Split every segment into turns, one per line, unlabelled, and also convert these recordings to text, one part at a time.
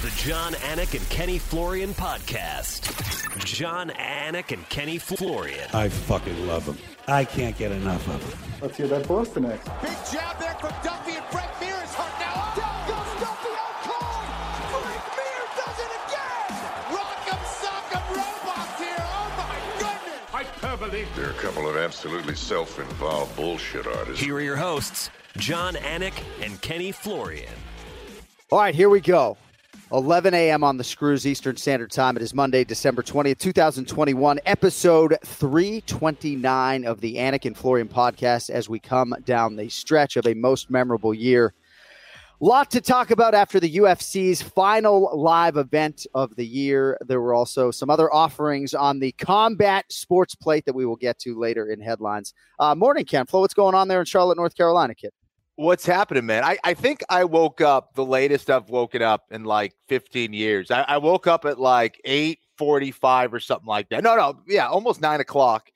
The Jon Anik and Kenny Florian podcast. Jon Anik and Kenny Florian.
I fucking love them. I can't get enough of them.
Let's hear that Boston next.
Big jab there from Duffy and Frank Mir is hurt now. Oh, Down goes Duffy oh, out cold. Frank Mir does it again. Rock'em sock'em robots here. Oh my goodness.
Hyperbole.
They're a couple of absolutely self-involved bullshit artists.
Here are your hosts, Jon Anik and Kenny Florian.
All right, here we go. 11 a.m. on the Screws Eastern Standard Time. It is Monday, December 20th, 2021, episode 329 of the Anik and Florian podcast as we come down the stretch of a most memorable year. Lot to talk about after the UFC's final live event of the year. There were also some other offerings on the combat sports plate that we will get to later in headlines. Uh, morning, Ken Flo. What's going on there in Charlotte, North Carolina, kid?
What's happening, man? I, I think I woke up the latest I've woken up in like 15 years. I, I woke up at like 8:45 or something like that. No, no, yeah, almost nine o'clock.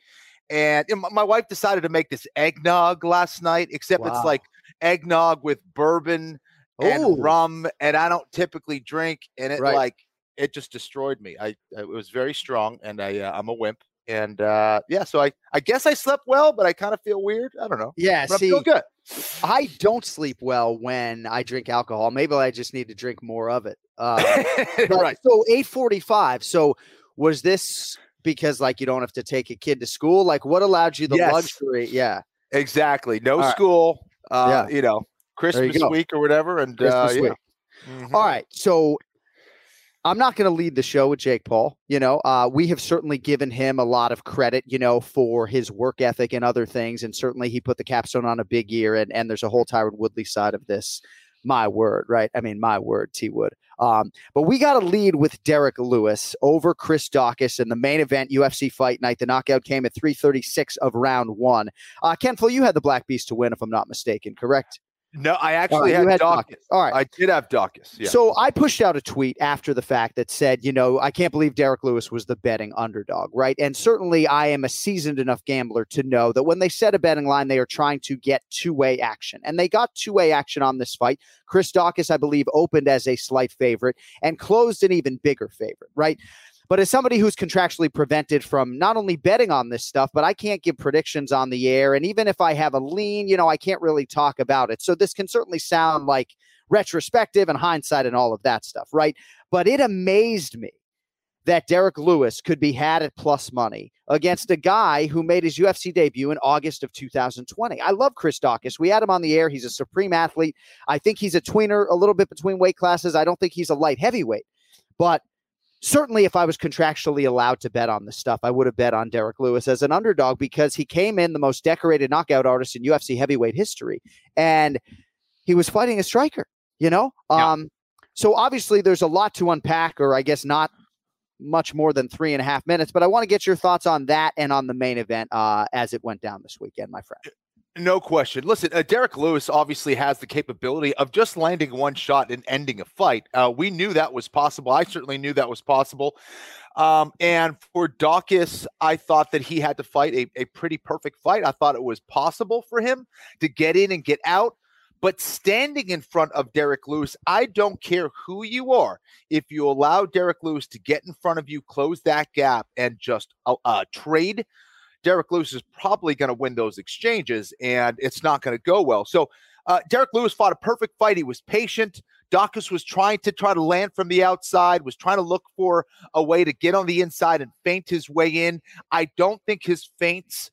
And you know, my wife decided to make this eggnog last night, except
Wow.
it's like eggnog with bourbon and rum, and I don't typically drink, and it
Right.
like it just destroyed me. I it was very strong, and I uh, I'm a wimp, and uh, yeah, so I I guess I slept well, but I kind of feel weird. I don't know.
Yeah,
But I
see,
good.
I don't sleep well when I drink alcohol. Maybe I just need to drink more of it. Uh,
right.
So eight forty-five. So was this because like you don't have to take a kid to school? Like what allowed you the
Yes.
luxury? Yeah,
Exactly. No
All right.
school. Uh,
Yeah.
You know, Christmas
go.
week or whatever. And uh, yeah. Mhm.
All right. So I'm not going to lead the show with Jake Paul. You know, uh, we have certainly given him a lot of credit, you know, for his work ethic and other things. And certainly he put the capstone on a big year. And, and there's a whole Tyron Woodley side of this. My word, right? I mean, my word, T Wood. Um, but we got to lead with Derrick Lewis over Chris Daukaus in the main event UFC fight night. The knockout came at 336 of round one. Uh, Ken Flo, you had the Black Beast to win, if I'm not mistaken, correct?
No, I actually
right, you
had, Daukaus.
Daukaus. All right.
I did have Daukaus. Yeah.
So I pushed out a tweet after the fact that said, you know, I can't believe Derrick Lewis was the betting underdog, right? And certainly I am a seasoned enough gambler to know that when they set a betting line, they are trying to get two way action. And they got two way action on this fight. Chris Daukaus, I believe, opened as a slight favorite and closed an even bigger favorite, right? But as somebody who's contractually prevented from not only betting on this stuff, but I can't give predictions on the air. And even if I have a lean, you know, I can't really talk about it. So this can certainly sound like retrospective and hindsight and all of that stuff, right? But it amazed me that Derrick Lewis could be had at plus money against a guy who made his UFC debut in August of 2020. I love Chris Daukaus. We had him on the air. He's a supreme athlete. I think he's a tweener a little bit between weight classes. I don't think he's a light heavyweight. But certainly if I was contractually allowed to bet on this stuff, I would have bet on Derrick Lewis as an underdog because he came in the most decorated knockout artist in UFC heavyweight history. And he was fighting a striker, you know?
Yeah.
Um, so obviously there's a lot to unpack, or I guess not much more than three and a half minutes, but I want to get your thoughts on that and on the main event uh, as it went down this weekend, my friend.
No question. Listen, uh, Derrick Lewis obviously has the capability of just landing one shot and ending a fight. Uh, we knew that was possible. I certainly knew that was possible. Um, and for Daukaus, I thought that he had to fight a, a pretty perfect fight. I thought it was possible for him to get in and get out. But standing in front of Derrick Lewis, I don't care who you are. If you allow Derrick Lewis to get in front of you, close that gap, and just uh, uh, trade, Derrick Lewis is probably going to win those exchanges, and it's not going to go well. So uh, Derrick Lewis fought a perfect fight. He was patient. Daukaus was trying to try to land from the outside, was trying to look for a way to get on the inside and feint his way in. I don't think his feints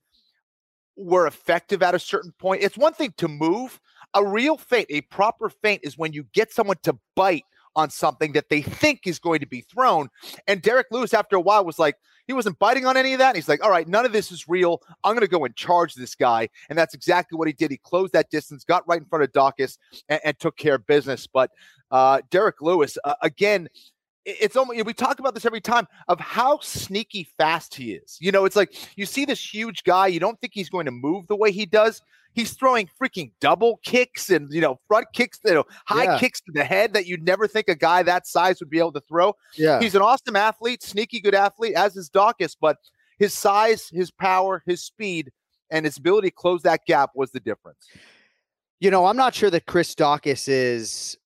were effective at a certain point. It's one thing to move. A real feint, a proper feint, is when you get someone to bite on something that they think is going to be thrown. And Derrick Lewis, after a while, was like, he wasn't biting on any of that. He's like, all right, none of this is real. I'm going to go and charge this guy. And that's exactly what he did. He closed that distance, got right in front of Daukaus, and, and took care of business. But uh, Derrick Lewis, uh, again, it's almost we talk about this every time of how sneaky fast he is. You know, it's like you see this huge guy, you don't think he's going to move the way he does. He's throwing freaking double kicks and you know front kicks, you know high
Yeah.
kicks to the head that you'd never think a guy that size would be able to throw.
Yeah.
He's an awesome athlete, sneaky good athlete, as is Daukaus, but his size, his power, his speed, and his ability to close that gap was the difference.
You know, I'm not sure that Chris Daukaus is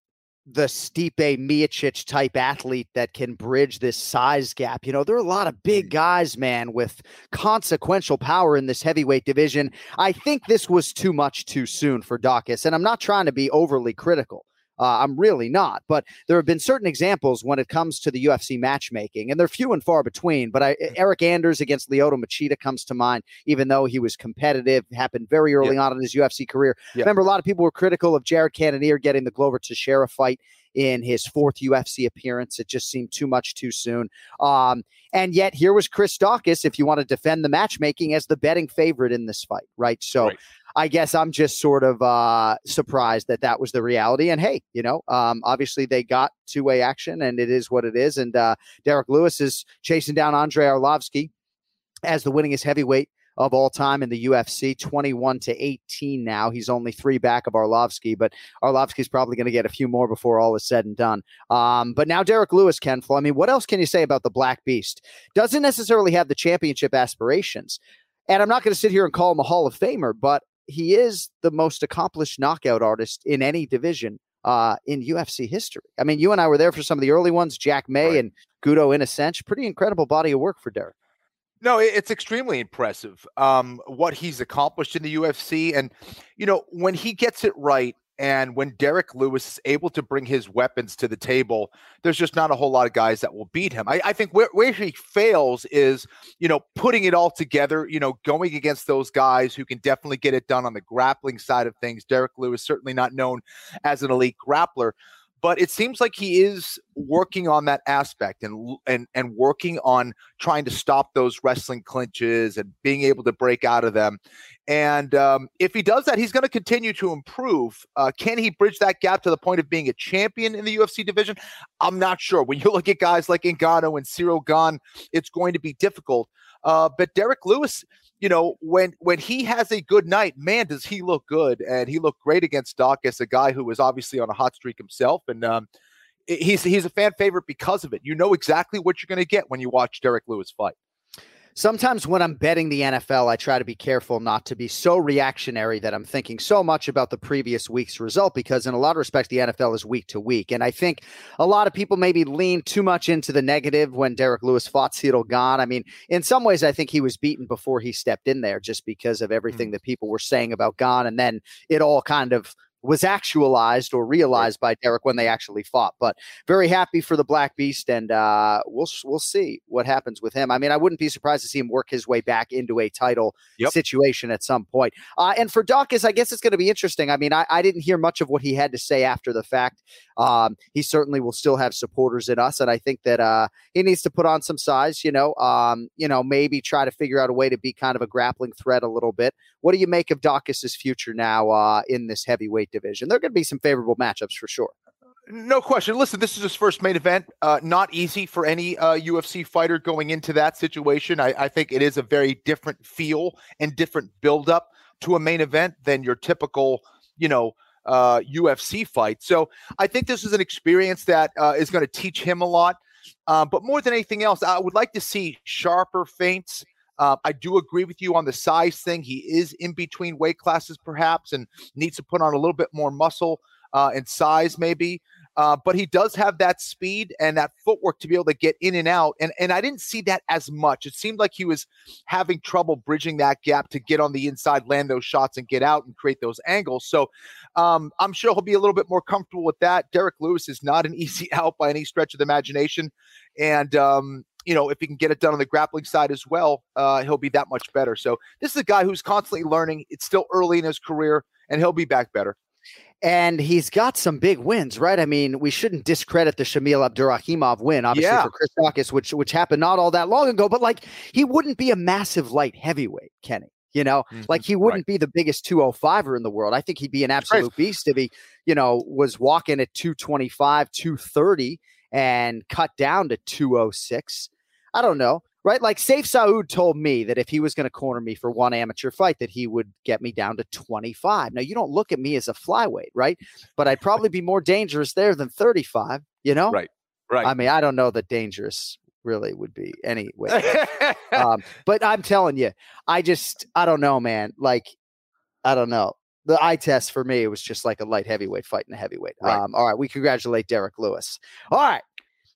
the Stipe Miocic type athlete that can bridge this size gap. You know, there are a lot of big guys, man, with consequential power in this heavyweight division. I think this was too much too soon for Daukaus, and I'm not trying to be overly critical. Uh, I'm really not. But there have been certain examples when it comes to the UFC matchmaking, and they're few and far between. But I, Eryk Anders against Lyoto Machida comes to mind, even though he was competitive, happened very early on in his UFC career. Remember, a lot of people were critical of Jared Cannonier getting the Glover Teixeira fight in his fourth UFC appearance. It just seemed too much too soon. Um, and yet here was Chris Daukaus, if you want to defend the matchmaking, as the betting favorite in this fight, right? So
Right.
I guess I'm just sort of uh, surprised that that was the reality. And hey, you know, um, obviously they got two way action, and it is what it is. And uh, Derrick Lewis is chasing down Andrei Arlovski as the winningest heavyweight of all time in the UFC, 21 to 18 now. He's only three back of Arlovski, but Arlovski's probably going to get a few more before all is said and done. Um, but now Derrick Lewis, Ken Flo, I mean, what else can you say about the Black Beast? Doesn't necessarily have the championship aspirations. And I'm not going to sit here and call him a Hall of Famer, but he is the most accomplished knockout artist in any division uh, in UFC history. I mean, you and I were there for some of the early ones, Jack May
Right.
and Guto Inocente. Pretty incredible body of work for Derrick.
No, it's extremely impressive um, what he's accomplished in the UFC. And, you know, when he gets it right and when Derrick Lewis is able to bring his weapons to the table, there's just not a whole lot of guys that will beat him. I, I think where, where he fails is, you know, putting it all together, you know, going against those guys who can definitely get it done on the grappling side of things. Derrick Lewis, certainly not known as an elite grappler but it seems like he is working on that aspect and and and working on trying to stop those wrestling clinches and being able to break out of them. And um, if he does that, he's going to continue to improve. Uh, can he bridge that gap to the point of being a champion in the UFC division? I'm not sure. When you look at guys like Ngannou and Ciryl Gane, it's going to be difficult. Uh, but Derrick Lewis, you know, when when he has a good night, man, does he look good? And he looked great against Daukaus, a guy who was obviously on a hot streak himself, and um, he's he's a fan favorite because of it. You know exactly what you're going to get when you watch Derrick Lewis fight.
Sometimes when I'm betting the NFL, I try to be careful not to be so reactionary that I'm thinking so much about the previous week's result because, in a lot of respects, the NFL is week to week. And I think a lot of people maybe lean too much into the negative when Derrick Lewis fought Ciryl Gane. I mean, in some ways, I think he was beaten before he stepped in there just because of everything mm. that people were saying about Gane. And then it all kind of was actualized or realized by Derrick when they actually fought. But very happy for the Black Beast, and uh, we'll we'll see what happens with him. I mean, I wouldn't be surprised to see him work his way back into a title
Yep.
situation at some point. Uh, and for Daukaus, I guess it's going to be interesting. I mean, I, I didn't hear much of what he had to say after the fact. Um, he certainly will still have supporters in us, and I think that uh, he needs to put on some size. You know, um, you know, maybe try to figure out a way to be kind of a grappling threat a little bit. What do you make of Daukaus' future now uh, in this heavyweight division? There are going to be some favorable matchups for sure.
No question. Listen, this is his first main event. Uh, not easy for any uh, UFC fighter going into that situation. I, I think it is a very different feel and different buildup to a main event than your typical, you know, uh, UFC fight. So I think this is an experience that uh, is going to teach him a lot. Uh, but more than anything else, I would like to see sharper feints. Uh, I do agree with you on the size thing. He is in between weight classes, perhaps, and needs to put on a little bit more muscle uh, and size, maybe. Uh, but he does have that speed and that footwork to be able to get in and out. And and I didn't see that as much. It seemed like he was having trouble bridging that gap to get on the inside, land those shots, and get out and create those angles. So um, I'm sure he'll be a little bit more comfortable with that. Derrick Lewis is not an easy out by any stretch of the imagination, and um, you know if he can get it done on the grappling side as well, uh, he'll be that much better. So this is a guy who's constantly learning. It's still early in his career, and he'll be back better.
And he's got some big wins, right? I mean, we shouldn't discredit the Shamil Abdurakhimov win, obviously
Yeah.
for Chris Daukaus, which which happened not all that long ago. But like, he wouldn't be a massive light heavyweight, Kenny. You know, like he wouldn't be the biggest 205er in the world. I think he'd be an absolute beast if he, you know, was walking at 225, 230 and cut down to 206. I don't know. Right? Like Safe Saud told me that if he was going to corner me for one amateur fight, that he would get me down to 25. Now you don't look at me as a flyweight, right? But I'd probably be more dangerous there than 35, you know?
Right. Right.
I mean, I don't know that dangerous really would be anyway. um, but I'm telling you, I just I don't know, man. Like, I don't know. the eye test for me It was just like a light heavyweight fighting a heavyweight.
Right.
Um, all right, we congratulate Derrick Lewis. All right.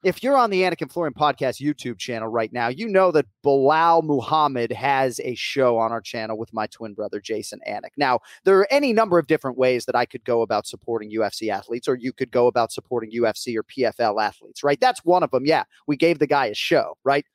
If you're on the Anik and Florian podcast YouTube channel right now, you know that Belal Muhammad has a show on our channel with my twin brother, Jason Anik. Now, there are any number of different ways that I could go about supporting UFC athletes, or you could go about supporting UFC or PFL athletes, right? That's one of them. Yeah, we gave the guy a show, right?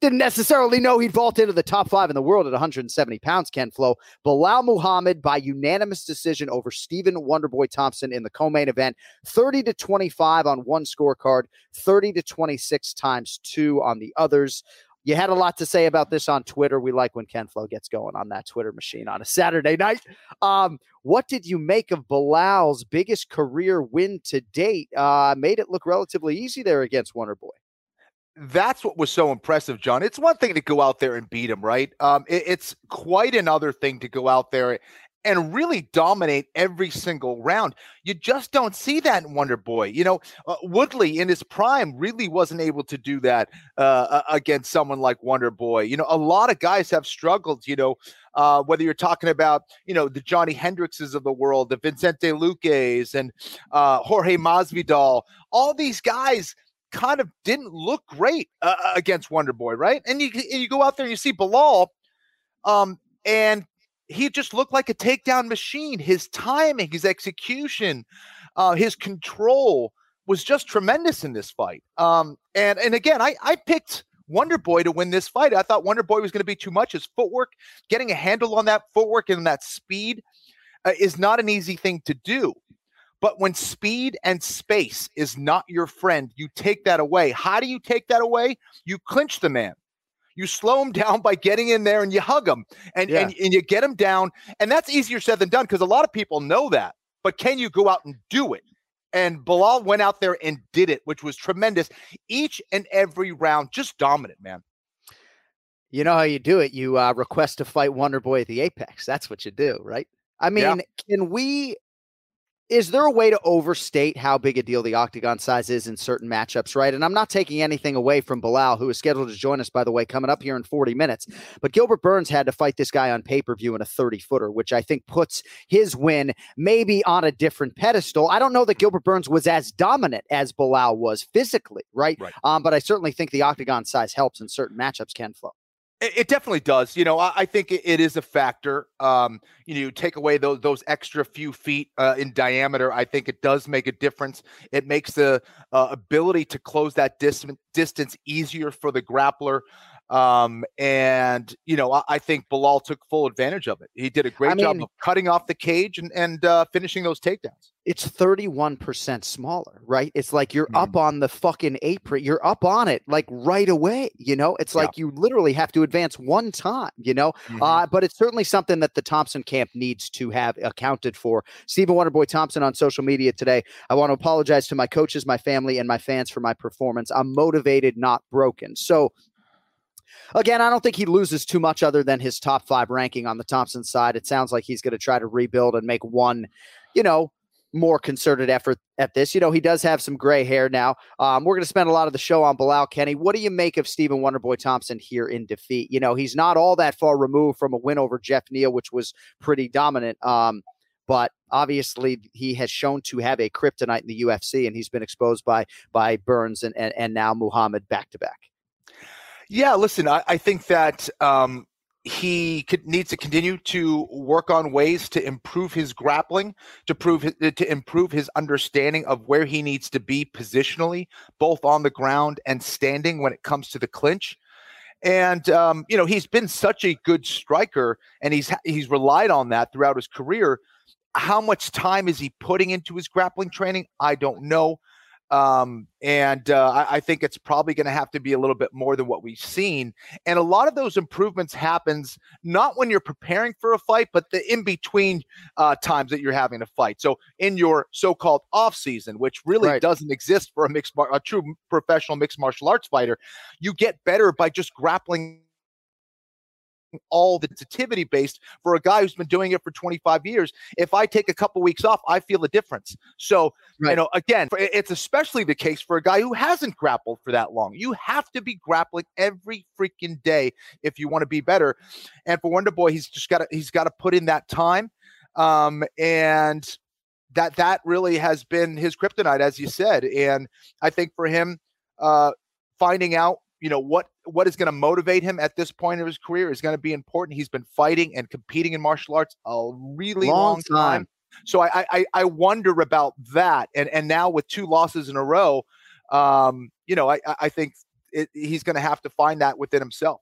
Didn't necessarily know he'd vault into the top five in the world at 170 pounds, Ken Flo. Belal Muhammad by unanimous decision over Stephen Wonderboy Thompson in the co-main event, 30 to 25 on one scorecard, 30 to 26 times two on the others. You had a lot to say about this on Twitter. We like when Ken Flo gets going on that Twitter machine on a Saturday night. Um, what did you make of Belal's biggest career win to date? Uh, made it look relatively easy there against Wonderboy
that's what was so impressive, Jon. It's one thing to go out there and beat him, right? Um, it, it's quite another thing to go out there and really dominate every single round. You just don't see that in Wonder Boy. You know, uh, Woodley in his prime really wasn't able to do that uh, against someone like Wonder Boy. You know, a lot of guys have struggled. You know, uh, whether you're talking about you know the Johnny Hendrixes of the world, the Vicente Luques, and uh, Jorge Masvidal, all these guys kind of didn't look great uh, uh against Wonder Boy, right? And you you go out there and you see Belal, um, and he just looked like a takedown machine. His timing, his execution, uh, his control was just tremendous in this fight. Um, and and again, I I picked Wonder Boy to win this fight. I thought Wonder Boy was going to be too much. His footwork, getting a handle on that footwork and that speed, uh, is not an easy thing to do. But when speed and space is not your friend, you take that away. How do you take that away? You clinch the man. You slow him down by getting in there and you hug him and, yeah. and, and you get him down. And that's easier said than done because a lot of people know that. But can you go out and do it? And Belal went out there and did it, which was tremendous. Each and every round, just dominant, man.
You know how you do it? You uh, request to fight Wonder Boy at the Apex. That's what you do, right? I mean, yeah. can we is there a way to overstate how big a deal the octagon size is in certain matchups, right? And I'm not taking anything away from Belal, who is scheduled to join us, by the way, coming up here in 40 minutes. But Gilbert Burns had to fight this guy on pay per view in a 30 footer, which I think puts his win maybe on a different pedestal. I don't know that Gilbert Burns was as dominant as Belal was physically, right? right. Um, but I certainly think the octagon size helps in certain matchups, Ken Flo.
It, definitely does. You know, I, think it, is a factor. Um, you know, take away those those extra few feet uh, in diameter. I think it does make a difference. It makes the uh, ability to close that dis- distance easier for the grappler. Um, and you know, I, I, think Belal took full advantage of it. He did a great I mean, job of cutting off the cage and and uh, finishing those takedowns.
It's 31% smaller, right? It's like you're mm-hmm. up on the fucking apron. You're up on it like right away. You know, it's like yeah. you literally have to advance one time, you know, mm-hmm. uh, but it's certainly something that the Thompson camp needs to have accounted for. Stephen Wonderboy Thompson on social media today. I want to apologize to my coaches, my family, and my fans for my performance. I'm motivated, not broken. So Again, I don't think he loses too much other than his top five ranking on the Thompson side. It sounds like he's going to try to rebuild and make one, you know, more concerted effort at this. You know, he does have some gray hair now. Um, we're going to spend a lot of the show on Belal Kenny. What do you make of Stephen Wonderboy Thompson here in defeat? You know, he's not all that far removed from a win over Jeff Neal, which was pretty dominant. Um, but obviously he has shown to have a kryptonite in the UFC, and he's been exposed by by Burns and and, and now Muhammad back to back.
Yeah, listen, I, I think that um, he could, needs to continue to work on ways to improve his grappling, to prove to improve his understanding of where he needs to be positionally, both on the ground and standing when it comes to the clinch. And um, you know, he's been such a good striker, and he's he's relied on that throughout his career. How much time is he putting into his grappling training? I don't know. Um, and uh, I, I, think it's probably going to have to be a little bit more than what we've seen. And a lot of those improvements happens not when you're preparing for a fight, but the in between uh, times that you're having a fight. So in your so-called off season, which really right. doesn't exist for a mixed, mar- a true professional mixed martial arts fighter, you get better by just grappling all the sensitivity based for a guy who's been doing it for 25 years. If I take a couple weeks off, I feel a difference. So, right. you know, again, it's especially the case for a guy who hasn't grappled for that long. You have to be grappling every freaking day if you want to be better. And for Wonder Boy, he's just got to he's got to put in that time. Um, and that that really has been his kryptonite, as you said. And I think for him, uh, finding out, you know, what what is going to motivate him at this point of his career is going to be important. He's been fighting and competing in martial arts a really long, long time. time. So I, I I wonder about that. And and now with two losses in a row, um, you know, I I think it, he's going to have to find that within himself.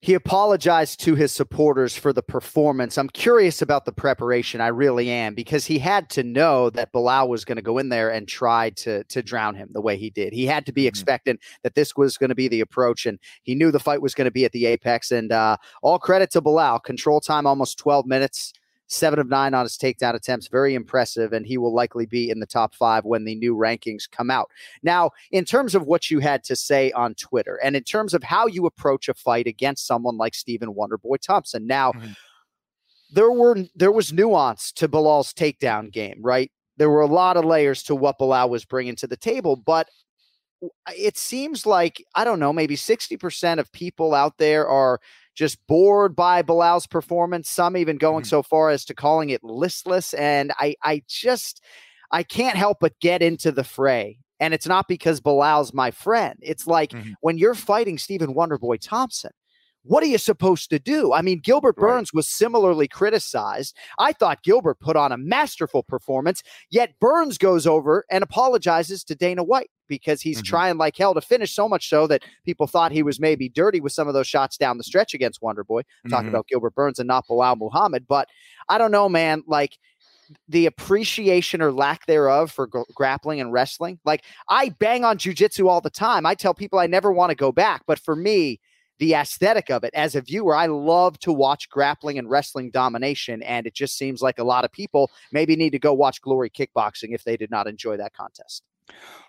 He apologized to his supporters for the performance. I'm curious about the preparation. I really am because he had to know that Belal was going to go in there and try to to drown him the way he did. He had to be mm-hmm. expectant that this was going to be the approach, and he knew the fight was going to be at the apex. And uh, all credit to Belal. Control time almost 12 minutes seven of nine on his takedown attempts. Very impressive. And he will likely be in the top five when the new rankings come out. Now, in terms of what you had to say on Twitter and in terms of how you approach a fight against someone like Stephen Wonderboy Thompson. Now, mm-hmm. there were there was nuance to Belal's takedown game, right? There were a lot of layers to what Belal was bringing to the table, but it seems like I don't know, maybe 60% of people out there are just bored by Belal's performance. Some even going mm-hmm. so far as to calling it listless. And I, I just, I can't help but get into the fray. And it's not because Belal's my friend. It's like mm-hmm. when you're fighting Stephen Wonderboy Thompson, what are you supposed to do? I mean, Gilbert Burns right. was similarly criticized. I thought Gilbert put on a masterful performance, yet Burns goes over and apologizes to Dana White because he's mm-hmm. trying like hell to finish so much so that people thought he was maybe dirty with some of those shots down the stretch against Wonder Boy. Mm-hmm. Talking about Gilbert Burns and not Belal Muhammad, but I don't know, man. Like the appreciation or lack thereof for g- grappling and wrestling. Like I bang on jujitsu all the time. I tell people I never want to go back, but for me, the aesthetic of it. As a viewer, I love to watch grappling and wrestling domination, and it just seems like a lot of people maybe need to go watch Glory Kickboxing if they did not enjoy that contest.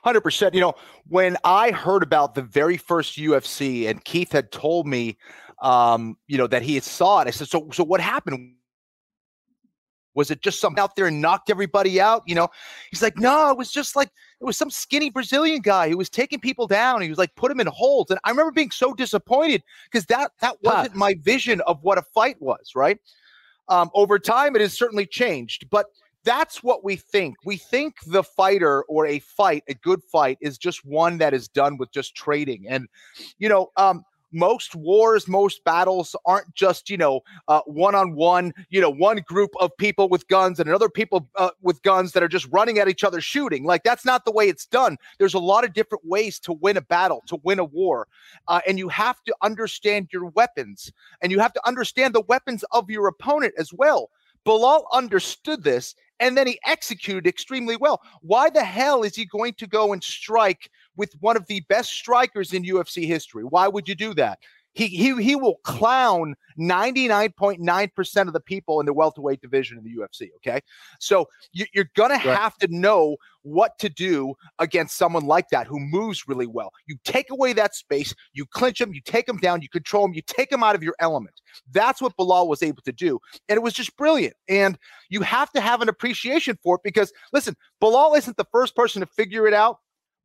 100%. You know, when I heard about the very first UFC and Keith had told me, um, you know, that he had saw it, I said, so, so what happened? Was it just something out there and knocked everybody out? You know, he's like, no, it was just like it was some skinny Brazilian guy who was taking people down. He was like put him in holds, and I remember being so disappointed because that that wasn't my vision of what a fight was. Right. Um, over time, it has certainly changed, but that's what we think. We think the fighter or a fight, a good fight, is just one that is done with just trading. And, you know, um, most wars, most battles aren't just, you know, one on one, you know, one group of people with guns and another people uh, with guns that are just running at each other shooting. Like that's not the way it's done. There's a lot of different ways to win a battle, to win a war. Uh, and you have to understand your weapons and you have to understand the weapons of your opponent as well. Belal understood this and then he executed extremely well. Why the hell is he going to go and strike with one of the best strikers in UFC history? Why would you do that? He he he will clown 99.9% of the people in the welterweight division in the UFC. Okay. So you, are going right. to have to know what to do against someone like that who moves really well. You take away that space, you clinch him, you take him down, you control him, you take him out of your element. That's what Belal was able to do. And it was just brilliant. And you have to have an appreciation for it because, listen, Belal isn't the first person to figure it out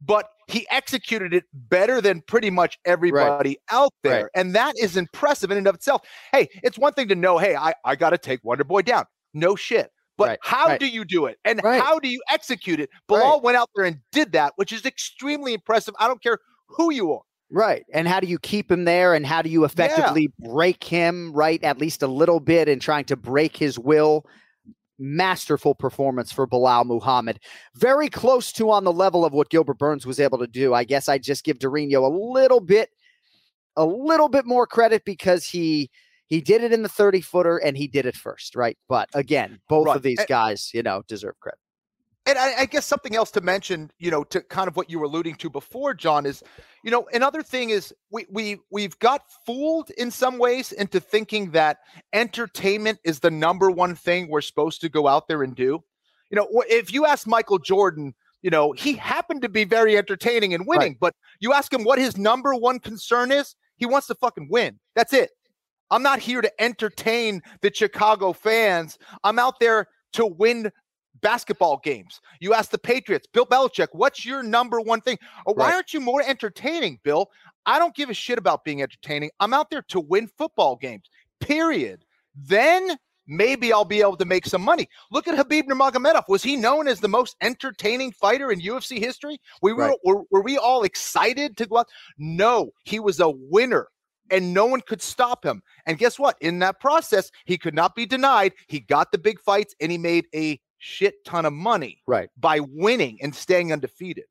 but he executed it better than pretty much everybody right. out there. Right. And that is impressive in and of itself. Hey, it's one thing to know, hey, I, I got to take Wonder Boy down. No shit. But right. how do you do it? And how do you execute it? Belal went out there and did that, which is extremely impressive. I don't care who you are.
Right. And how do you keep him there? And how do you effectively yeah. break him, right? At least a little bit in trying to break his will masterful performance for Belal Muhammad. Very close to on the level of what Gilbert Burns was able to do. I guess I just give Durinho a little bit, a little bit more credit because he he did it in the 30 footer and he did it first, right? But again, both right. of these guys, you know, deserve credit.
And I, I, guess something else to mention, you know, to kind of what you were alluding to before, Jon, is, you know, another thing is we we we've got fooled in some ways into thinking that entertainment is the number one thing we're supposed to go out there and do. You know, if you ask Michael Jordan, you know, he happened to be very entertaining and winning, right. but you ask him what his number one concern is, he wants to fucking win. That's it. I'm not here to entertain the Chicago fans. I'm out there to win basketball games. You ask the Patriots, Bill Belichick, what's your number one thing? Or why right. aren't you more entertaining, Bill? I don't give a shit about being entertaining. I'm out there to win football games, period. Then maybe I'll be able to make some money. Look at Khabib Nurmagomedov. Was he known as the most entertaining fighter in UFC history? We were,
Right.
were, were we all excited to go out? No, he was a winner and no one could stop him. And guess what? In that process, he could not be denied. He got the big fights and he made a shit ton of money
Right.
by winning and staying undefeated.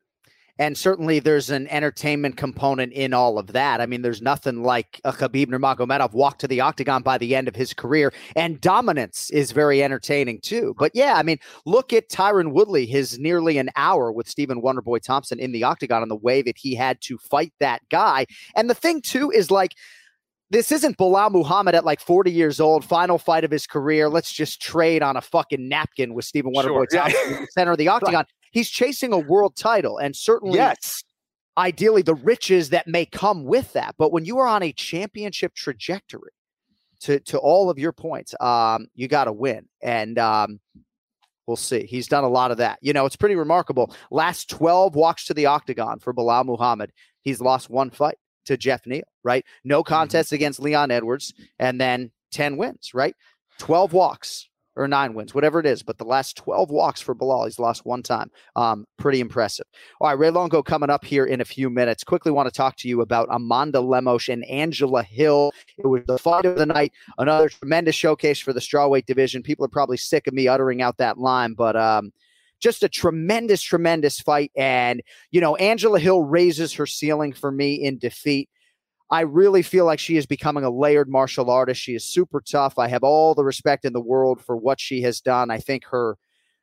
And certainly there's an entertainment component in all of that. I mean, there's nothing like a Khabib Nurmagomedov walk to the octagon by the end of his career, and dominance is very entertaining too. But yeah, I mean, look at Tyron Woodley, his nearly an hour with Stephen Wonderboy Thompson in the octagon and the way that he had to fight that guy. And the thing too is like, this isn't Belal Muhammad at like 40 years old, final fight of his career. Let's just trade on a fucking napkin with Stephen Wonderboy
Sure, yeah.
In the center of the octagon. He's chasing a world title, and certainly
Yes.
ideally the riches that may come with that. But when you are on a championship trajectory, to to all of your points, um, you got to win, and um, we'll see. He's done a lot of that. You know, it's pretty remarkable. Last twelve walks to the octagon for Belal Muhammad. He's lost one fight to Jeff Neal. Right, no contest against Leon Edwards, and then ten wins. Right, twelve walks or nine wins, whatever it is. But the last 12 walks for Belal, he's lost one time. Um, pretty impressive. All right, Ray Longo coming up here in a few minutes. Quickly want to talk to you about Amanda Lemos and Angela Hill. It was the fight of the night, another tremendous showcase for the strawweight division. People are probably sick of me uttering out that line, but um, just a tremendous, tremendous fight. And, you know, Angela Hill raises her ceiling for me in defeat. I really feel like she is becoming a layered martial artist. She is super tough. I have all the respect in the world for what she has done. I think her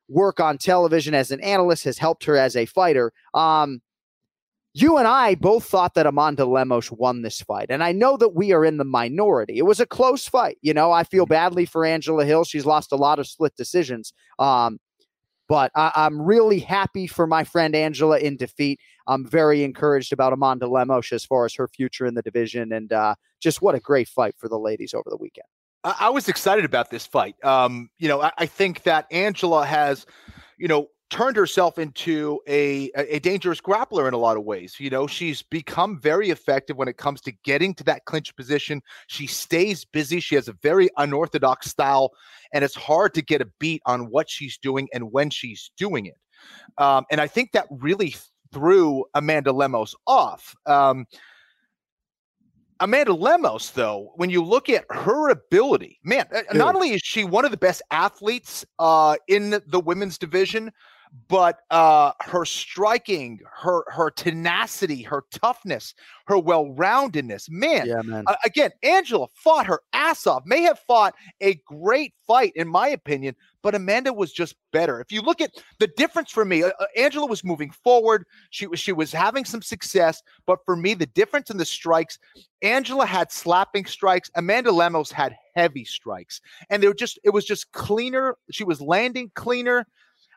work on television as an analyst has helped her as a fighter. Um, you and I both thought that Amanda Lemos won this fight. And I know that we are in the minority. It was a close fight. You know, I feel badly for Angela Hill. She's lost a lot of split decisions. Um, but I, I'm really happy for my friend Angela in defeat. I'm very encouraged about Amanda Lemos as far as her future in the division. And uh, just what a great fight for the ladies over the weekend.
I, I was excited about this fight. Um, you know, I, I think that Angela has, you know, turned herself into a, a dangerous grappler in a lot of ways. You know, she's become very effective when it comes to getting to that clinch position. She stays busy. She has a very unorthodox style, and it's hard to get a beat on what she's doing and when she's doing it. Um, and I think that really threw Amanda Lemos off. Um, Amanda Lemos, though, when you look at her ability, man, uh, not only is she one of the best athletes uh, in the women's division, but uh, her striking, her her tenacity, her toughness, her well-roundedness, man.
Yeah, man.
Uh, again, Angela fought her ass off. May have fought a great fight, in my opinion, but Amanda was just better. If you look at the difference for me, uh, uh, Angela was moving forward. She was she was having some success, but for me, the difference in the strikes, Angela had slapping strikes. Amanda Lemos had heavy strikes, and they were just it was just cleaner. She was landing cleaner.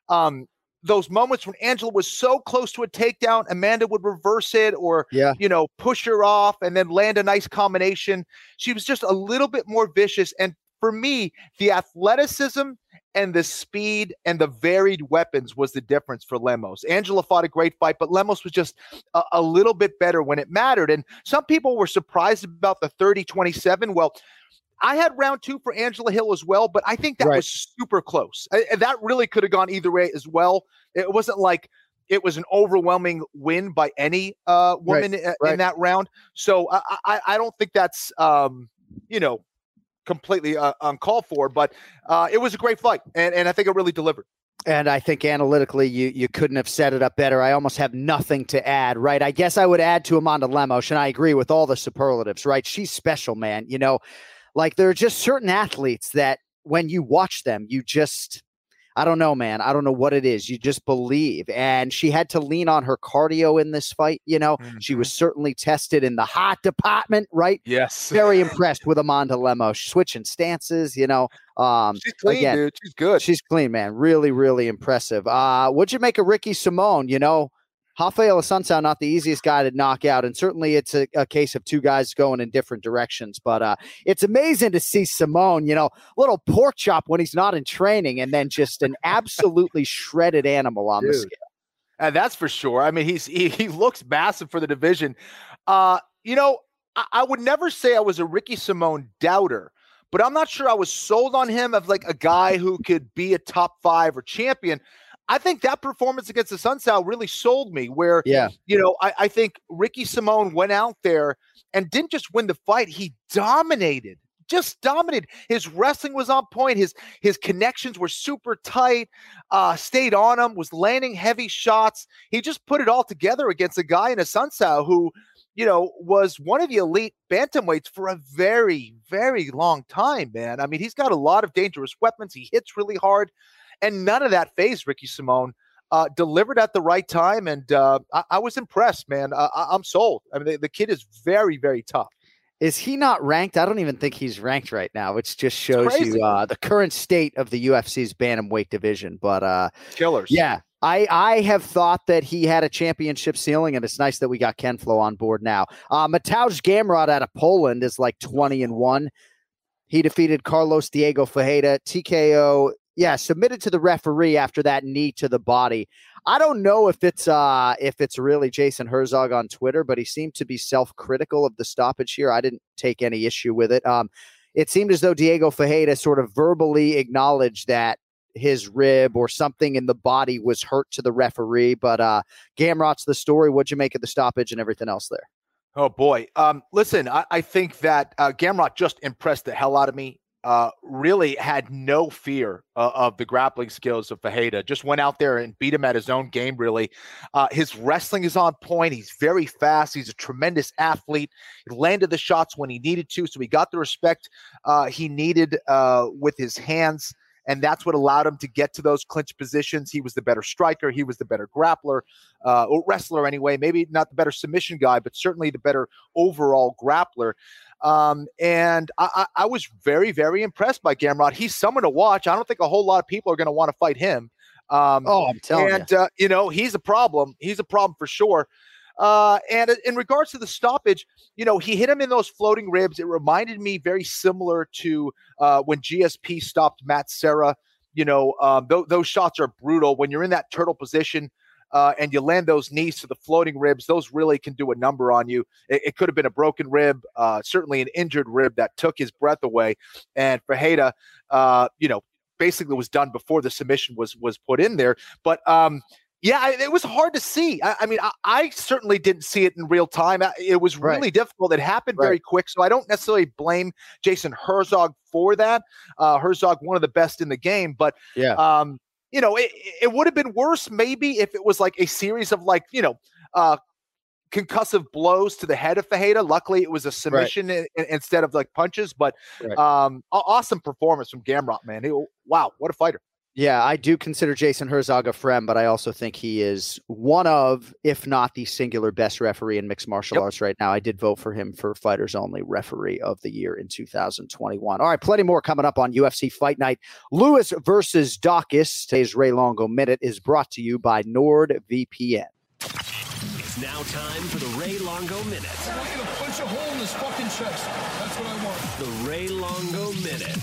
Um, those moments when Angela was so close to a takedown, Amanda would reverse it or
Yeah.
you know, push her off and then land a nice combination. She was just a little bit more vicious. And for me, the athleticism and the speed and the varied weapons was the difference for Lemos. Angela fought a great fight, but Lemos was just a, a little bit better when it mattered. And some people were surprised about the 30 27. Well, I had round two for Angela Hill as well, but I think that
Right.
was super close. And that really could have gone either way as well. It wasn't like it was an overwhelming win by any uh, woman i-
right.
in that round. So I, I, I don't think that's um, you know completely uh, uncalled for, but uh, it was a great fight, and, and I think it really delivered.
And I think analytically, you you couldn't have set it up better. I almost have nothing to add, right? I guess I would add to Amanda Lemos, and I agree with all the superlatives, right? She's special, man. You know, like there are just certain athletes that when you watch them, you just, I don't know, man. I don't know what it is. You just believe. And she had to lean on her cardio in this fight. You know, she was certainly tested in the hot department, right?
Yes,
Very impressed with Amanda Lemos, switching stances, you know. Um,
she's clean,
again,
dude. She's good.
She's clean, man. Really, really impressive. Uh, what'd you make of Ricky Simón? You know, Rafael Assunção, not the easiest guy to knock out, and certainly it's a, a case of two guys going in different directions. But uh, it's amazing to see Simón, you know, little pork chop when he's not in training, and then just an absolutely shredded animal on the scale.
And that's for sure. I mean, he's he, he looks massive for the division. Uh, you know, I, I would never say I was a Ricky Simón doubter, but I'm not sure I was sold on him of like a guy who could be a top five or champion. I think that performance against Assunção really sold me. Where,
Yeah.
you know, I, I think Ricky Simón went out there and didn't just win the fight; he dominated, just dominated. His wrestling was on point. His his connections were super tight. Uh, stayed on him, was landing heavy shots. He just put it all together against a guy in Assunção who, you know, was one of the elite bantamweights for a very, very long time. Man, I mean, he's got a lot of dangerous weapons. He hits really hard and none of that phased Ricky Simón. Uh, delivered at the right time, and uh, I, I was impressed, man. Uh, I, I'm sold. I mean, the, the kid is very, very tough.
Is he not ranked? I don't even think he's ranked right now, which just shows you uh, the current state of the UFC's bantamweight division. But uh,
Killers.
yeah, I I have thought that he had a championship ceiling, and it's nice that we got Ken Flo on board now. Uh, Mateusz Gamrot out of Poland is like twenty and one. He defeated Carlos Diego Ferreira TKO. Yeah, submitted to the referee after that knee to the body. I don't know if it's uh if it's really Jason Herzog on Twitter, but he seemed to be self-critical of the stoppage here. I didn't take any issue with it. Um, it seemed as though Diego Ferreira sort of verbally acknowledged that his rib or something in the body was hurt to the referee. But uh Gamrot's the story. What'd you make of the stoppage and everything else there?
Oh boy. Um, listen, I, I think that uh, Gamrot just impressed the hell out of me. Uh, really had no fear uh, of the grappling skills of Ferreira. Just went out there and beat him at his own game. Really, uh, his wrestling is on point. He's very fast. He's a tremendous athlete. He landed the shots when he needed to, so he got the respect uh, he needed uh, with his hands. And that's what allowed him to get to those clinch positions. He was the better striker. He was the better grappler, uh, or wrestler anyway. Maybe not the better submission guy, but certainly the better overall grappler. Um, and I, I, I was very, very impressed by Gamrot. He's someone to watch. I don't think a whole lot of people are going to want to fight him. Um,
Oh, I'm telling you.
and uh, you know he's a problem. He's a problem for sure. Uh, and in regards to the stoppage, you know he hit him in those floating ribs. It reminded me very similar to uh, when GSP stopped Matt Serra. You know um, th- those shots are brutal when you're in that turtle position. Uh, and you land those knees to the floating ribs, those really can do a number on you. It, it could have been a broken rib, uh, certainly an injured rib that took his breath away. And Ferreira, uh, you know, basically was done before the submission was was put in there. But um, yeah, it was hard to see. I, I mean, I, I certainly didn't see it in real time. It was
Right.
really difficult. It happened very quick, so I don't necessarily blame Jason Herzog for that. Uh, Herzog, one of the best in the game, but
Yeah.
um, you know, it, it would have been worse maybe if it was like a series of like you know. Uh, concussive blows to the head of Ferreira. Luckily, it was a submission i- i- instead of like punches. But
Right.
um, awesome performance from Gamrot, man. He- wow, what a fighter!
Yeah, I do consider Jason Herzog a friend, but I also think he is one of, if not the singular best referee in mixed martial
Yep.
arts right now. I did vote for him for Fighters Only Referee of the Year in 2021. All right, plenty more coming up on UFC Fight Night. Lewis versus Daukaus. Today's Ray Longo Minute is brought to you by NordVPN.
It's now time for the Ray Longo Minute.
I want you to punch a hole in his fucking chest. That's what I want.
The Ray Longo Minute.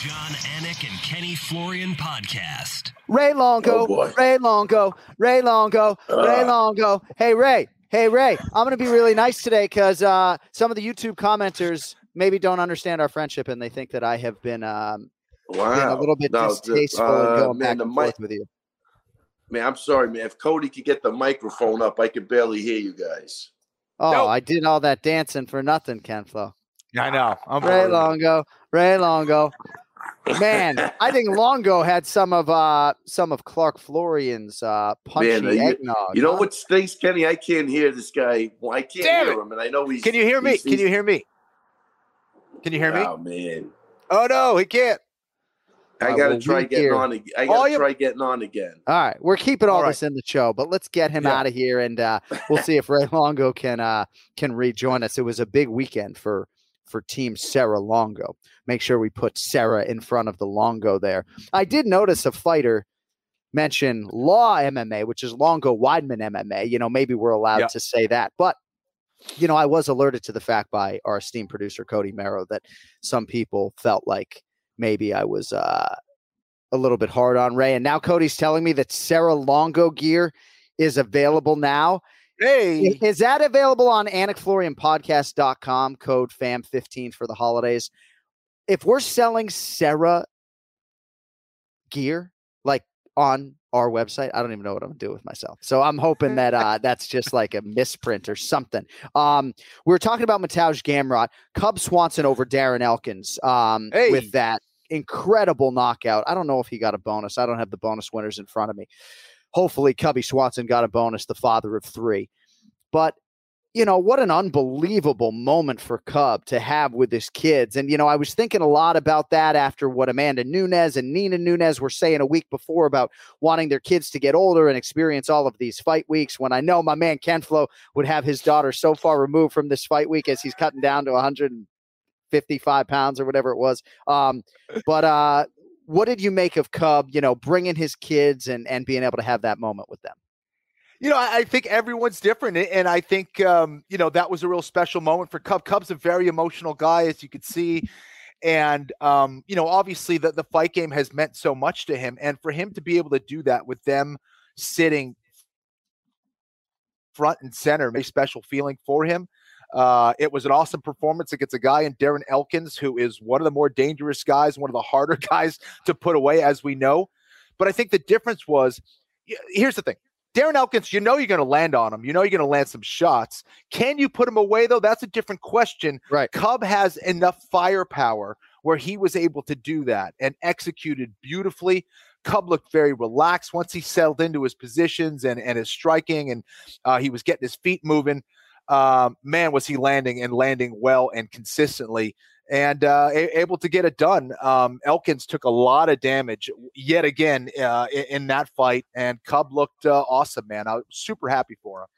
Jon Anik and Kenny Florian podcast.
Ray Longo,
Oh.
Ray Longo, Ray Longo, Ray Longo. Hey Ray, hey Ray, I'm gonna be really nice today because uh, some of the YouTube commenters maybe don't understand our friendship and they think that I have been um,
Wow.
been a little bit
No,
distasteful
uh,
and going
man,
back
the
and
mic-
forth with you.
Man, I'm sorry, man. If Cody could get the microphone up, I could barely hear you guys.
Oh,
Nope.
I did all that dancing for nothing, Ken Flo.
I know. I'm
Ray Longo, Ray Longo. Man, I think Longo had some of uh some of Clark Florian's uh punchy
Man, uh, you-
eggnog.
You know what stinks, Kenny? I can't hear this guy. Well, I can't
Damn
hear
it.
him, and I know he's.
Can you hear me? Can you hear me? Can you hear me?
Oh man,
Oh no, he can't.
I
Uh,
gotta
well,
try getting
hear-
on. ag- I gotta try getting on again.
All right, we're keeping all,
All right.
this in the show, but let's get him
Yeah.
out of here, and uh, we'll see if Ray Longo can uh, can rejoin us. It was a big weekend for for Team Serra Longo. Make sure we put Serra in front of the Longo there. I did notice a fighter mention Law MMA, which is Longo Weidman MMA. You know, maybe we're allowed
Yeah.
to say that, but you know, I was alerted to the fact by our esteemed producer Cody Merrow that some people felt like maybe I was uh, a little bit hard on Ray. And now Cody's telling me that Serra Longo gear is available now.
Hey,
Is- that available on anikflorianpodcast.com? Code FAM15 for the holidays. If we're selling Serra gear, like on our website, I don't even know what I'm gonna do with myself. So I'm hoping that uh, that's just like a misprint or something. Um, we were talking about Mateusz Gamrot, Cub Swanson over Darren Elkins um,
Hey.
with that incredible knockout. I don't know if he got a bonus. I don't have the bonus winners in front of me. Hopefully, Cubby Swanson got a bonus, the father of three. But you know, what an unbelievable moment for Cub to have with his kids. And, you know, I was thinking a lot about that after what Amanda Nunes and Nina Nunes were saying a week before about wanting their kids to get older and experience all of these fight weeks. When I know my man Ken Flo would have his daughter so far removed from this fight week as he's cutting down to 155 pounds or whatever it was. Um, but, uh, what did you make of Cub, you know, bringing his kids and, and being able to have that moment with them?
You know, I, I think everyone's different, and I think um, you know that was a real special moment for Cub. Cub's a very emotional guy, as you could see, and um, you know, obviously the the fight game has meant so much to him, and for him to be able to do that with them sitting front and center, a special feeling for him. Uh, it was an awesome performance against a guy in Darren Elkins, who is one of the more dangerous guys, one of the harder guys to put away, as we know. But I think the difference was here's the thing. Darren Elkins, you know you're going to land on him. You know you're going to land some shots. Can you put him away though? That's a different question.
Right.
Cub has enough firepower where he was able to do that and executed beautifully. Cub looked very relaxed once he settled into his positions and, and his striking, and uh, he was getting his feet moving. Um, man, was he landing and landing well and consistently, and uh, a- able to get it done. Um, Elkins took a lot of damage yet again uh, in, in that fight, and Cub looked uh, awesome, man. I was super happy for him.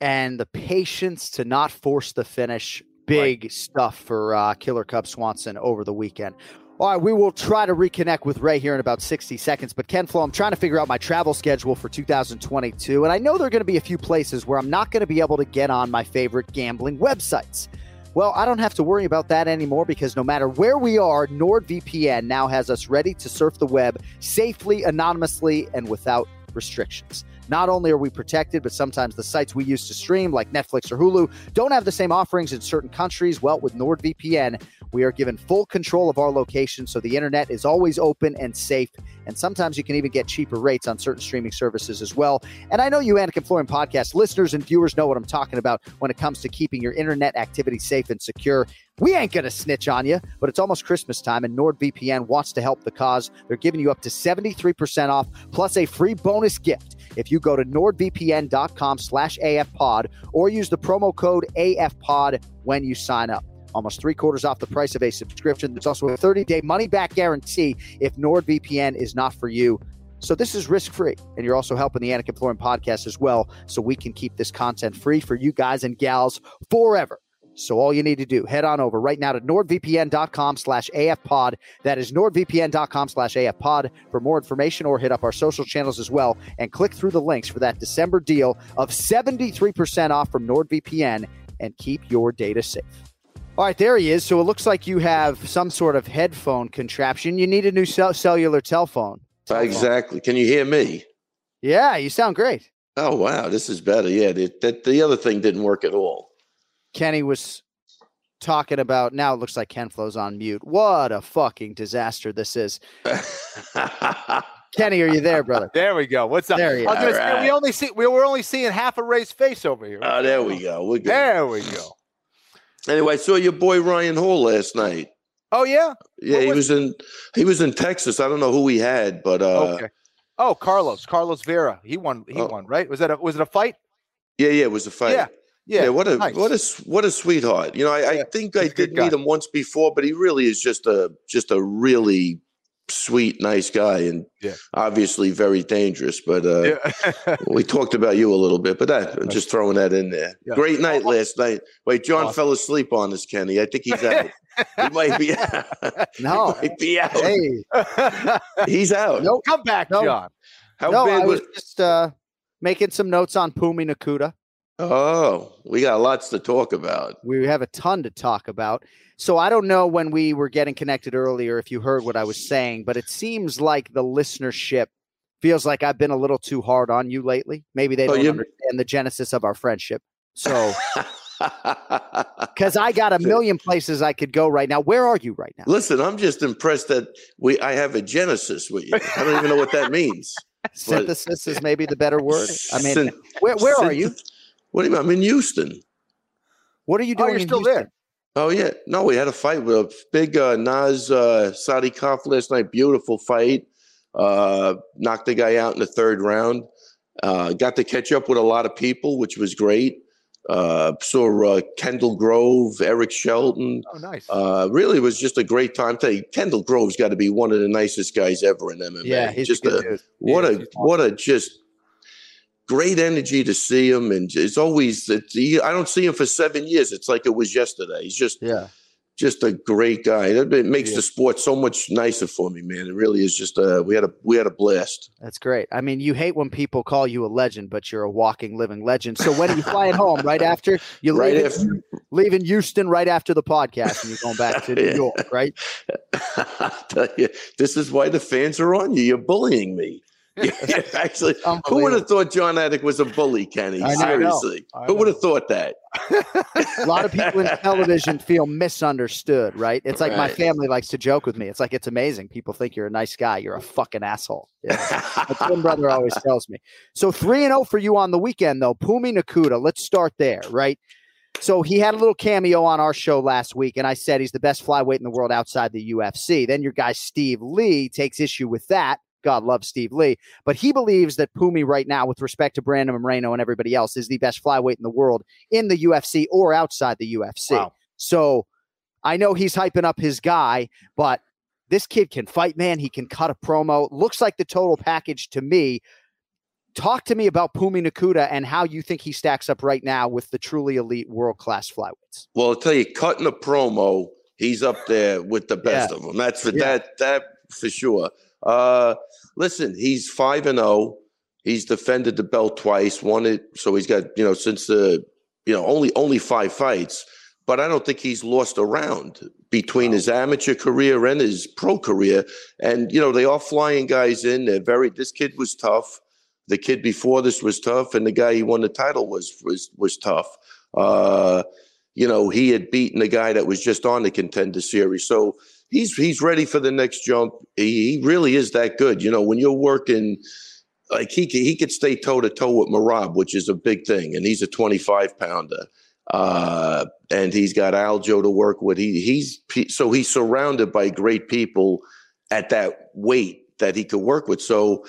and the patience to not force the finish. Big stuff for uh, Killer Cub Swanson over the weekend. All right, we will try to reconnect with Ray here in about 60 seconds. But Ken Flo, I'm trying to figure out my travel schedule for 2022. And I know there are going to be a few places where I'm not going to be able to get on my favorite gambling websites. Well, I don't have to worry about that anymore because no matter where we are, NordVPN now has us ready to surf the web safely, anonymously, and without restrictions. Not only are we protected, but sometimes the sites we use to stream, like Netflix or Hulu, don't have the same offerings in certain countries. Well, with NordVPN, we are given full control of our location, so the internet is always open and safe. And sometimes you can even get cheaper rates on certain streaming services as well. And I know you, Anik and Florian podcast listeners and viewers, know what I'm talking about when it comes to keeping your internet activity safe and secure. We ain't going to snitch on you, but it's almost Christmas time, and NordVPN wants to help the cause. They're giving you up to 73% off plus a free bonus gift if you go to nordvpn.com slash afpod or use the promo code afpod when you sign up. Almost three quarters off the price of a subscription. There's also a 30 day money back guarantee if NordVPN is not for you. So this is risk free, and you're also helping the Anik and Florian podcast as well, so we can keep this content free for you guys and gals forever. So all you need to do, head on over right now to nordvpn.com slash afpod. That is nordvpn.com slash afpod for more information or hit up our social channels as well and click through the links for that December deal of 73% off from NordVPN and keep your data safe. All right, there he is. So it looks like you have some sort of headphone contraption. You need a new cell- cellular telephone. telephone.
Exactly. Can you hear me?
Yeah, you sound great.
Oh wow, this is better. Yeah, the, that the other thing didn't work at all.
Kenny was talking about now it looks like Ken Flo's on mute. What a fucking disaster this is. Kenny, are you there, brother?
There we go. What's up?
There you
I was gonna
are.
say, we only see we were only seeing half a Ray's face over here.
oh, there we go. We're good.
There we go.
Anyway, I saw your boy Ryan Hall last night.
Oh yeah.
Yeah,
What
he
was-
was in he was in Texas. I don't know who he had, but uh
okay. Oh, Carlos, Carlos Vera. He won. He
Oh.
won, right? Was that a was it a fight?
yeah, yeah, it was a fight.
Yeah. Yeah.
Yeah, what a
nice.
what a what a sweetheart. You know, I, I think I did meet
guy.
him once before, but he really is just a just a really sweet, nice guy, and
Yeah.
obviously very dangerous. But uh,
Yeah.
we talked about you a little bit, but that I'm just throwing that in there.
Yeah.
Great night last night. Wait, Jon
Awesome.
fell asleep on us, Kenny. I think he's out. he might be out.
No.
he might be out.
Hey,
He's out.
No,
Come back,
No.
Jon.
How
no,
bad
I was
was?
just uh, making some notes on Pumi Nakuda.
Oh, we got lots to talk about.
We have a ton to talk about. So I don't know when we were getting connected earlier if you heard what I was saying, but it seems like the listenership feels like I've been a little too hard on you lately. Maybe they
Oh,
don't
you-
understand the genesis of our friendship. So, because I got a million places I could go right now. Where are you right now?
Listen, I'm just impressed that we I have a genesis with you. I don't even know what that means.
Synthesis is maybe the better word. I mean,
Syn-
where where are you?
Synth- What do you mean? I'm in Houston.
What are you doing?
Oh,
doing?
you're
in
still
Houston?
there.
Oh yeah, no, we had a fight with a big uh, Nas uh, Saudi Kaf last night. Beautiful fight. Uh, knocked the guy out in the third round. Uh, got to catch up with a lot of people, which was great. Uh, saw uh, Kendall Grove, Eric Shelton.
Oh, nice.
Uh, really was just a great time. Tell you, Kendall Grove's got to be one of the nicest guys ever in MMA.
Yeah, he's
just
a good
a,
dude.
what
Yeah,
a
he's
what a just great energy to see him, and it's always it's, I don't see him for seven years. It's like it was yesterday. He's just
Yeah.
just a great guy. It, makes
Yeah.
the sport so much nicer for me, man. It really is just a we had a we had a blast.
That's great. I mean, you hate when people call you a legend, but you're a walking, living legend. So when are you flying home? Right after you
Right
leave
after-
leaving Houston right after the podcast, and you're going back to New
Yeah.
York, right?
I tell you, this is why the fans are on you. You're bullying me. Yeah, actually, who would have thought Jon Anik was a bully, Kenny?
I.
Seriously,
I
who would have thought that?
A lot of people in television feel misunderstood, right? It's like my family likes to joke with me. It's like it's amazing. People think you're a nice guy. You're a fucking asshole. Yeah. My twin brother always tells me. So three and zero for you on the weekend, though. Pumi Nakuda. Let's start there, right? So he had a little cameo on our show last week, and I said he's the best flyweight in the world outside the UFC. Then your guy Steve Lee takes issue with that. God loves Steve Lee, but he believes that Pumi right now, with respect to Brandon Moreno and everybody else, is the best flyweight in the world in the UFC or outside the UFC.
Wow.
So I know he's hyping up his guy, but this kid can fight, man. He can cut a promo. Looks like the total package to me. Talk to me about Pumi Nakuda and how you think he stacks up right now with the truly elite world class flyweights.
Well, I'll tell you, cutting a promo, he's up there with the best
Yeah.
of them. That's for
Yeah.
that that for sure. Uh, listen, he's five and zero. He's defended the belt twice, won it. So he's got you know since the you know only only five fights. But I don't think he's lost a round between his amateur career and his pro career. And you know they are flying guys in. They're very. This kid was tough. The kid before this was tough, and the guy he won the title was was was tough. Uh, you know, he had beaten the guy that was just on the contender series. So he's he's ready for the next jump. He, really is that good. You know, when you're working like he he could stay toe to toe with Merab, which is a big thing, and he's a 25 pounder. Uh, and he's got Aljo to work with. He he's he, so he's surrounded by great people at that weight that he could work with. So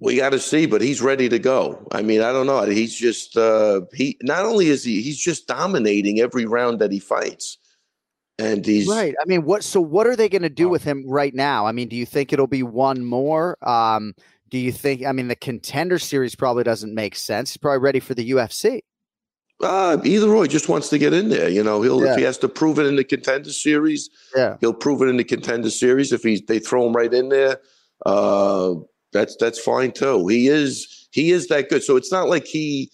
we got to see, but he's ready to go. I mean, I don't know. He's just uh, he. Not only is he, he's just dominating every round that he fights, and he's
Right. I mean, what? So, what are they going to do with him right now? I mean, do you think it'll be one more? Um, do you think? I mean, the contender series probably doesn't make sense. He's probably ready for the UFC.
Uh, either or, he just wants to get in there. You know, he'll
Yeah.
if he has to prove it in the contender series,
Yeah.
he'll prove it in the contender series. If he they throw him right in there, uh, that's that's fine too. He is he is that good. So it's not like he,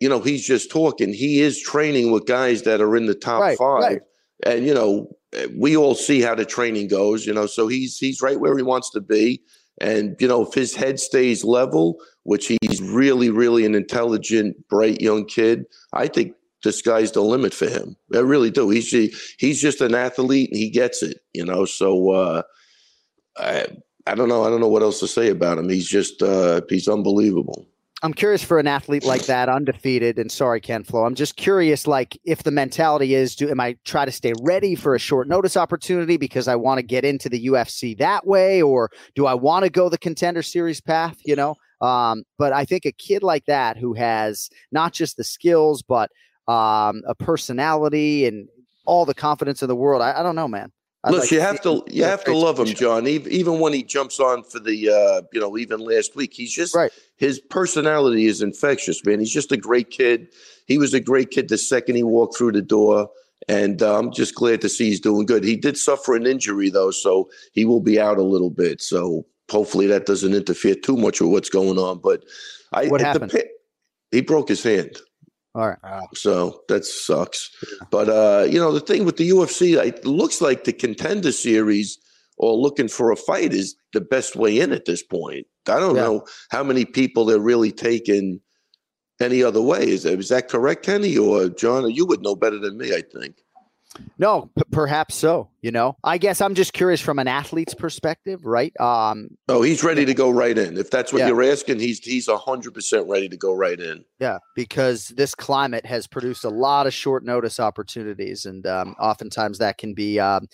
you know, he's just talking. He is training with guys that are in the top
Right,
five,
right.
And you know, we all see how the training goes. You know, so he's he's right where he wants to be. And you know, if his head stays level, which he's really, really an intelligent, bright young kid, I think the sky's the limit for him. I really do. He's he's just an athlete and he gets it, you know. So uh, I I don't know. I don't know what else to say about him. He's just uh, he's unbelievable.
I'm curious for an athlete like that, undefeated. And sorry, Ken Flo. I'm just curious, like, if the mentality is, do am I try to stay ready for a short notice opportunity because I want to get into the UFC that way, or do I want to go the contender series path? You know. Um, but I think a kid like that who has not just the skills, but um, a personality and all the confidence in the world. I, I don't know, man. I'd
Look,
like
you have to you have to love him, Jon. Even, even when he jumps on for the uh, you know even last week, he's just
Right.
his personality is infectious, man. He's just a great kid. He was a great kid the second he walked through the door, and uh, I'm just glad to see he's doing good. He did suffer an injury though, so he will be out a little bit. So hopefully that doesn't interfere too much with what's going on. But I
What
at the
happened?
he broke his hand.
All right.
So that sucks. But uh, you know, the thing with the UFC, it looks like the contender series or looking for a fight is the best way in at this point. I don't
Yeah.
know how many people they're really taking any other way. Is that, is that correct, Kenny or Jon? You would know better than me, I think.
No, p- perhaps so. You know, I guess I'm just curious from an athlete's perspective, right? Um,
Oh, he's ready to go right in. If that's what
Yeah.
you're asking, he's he's hundred percent ready to go right in.
yeah, because this climate has produced a lot of short notice opportunities, and um, oftentimes that can be um,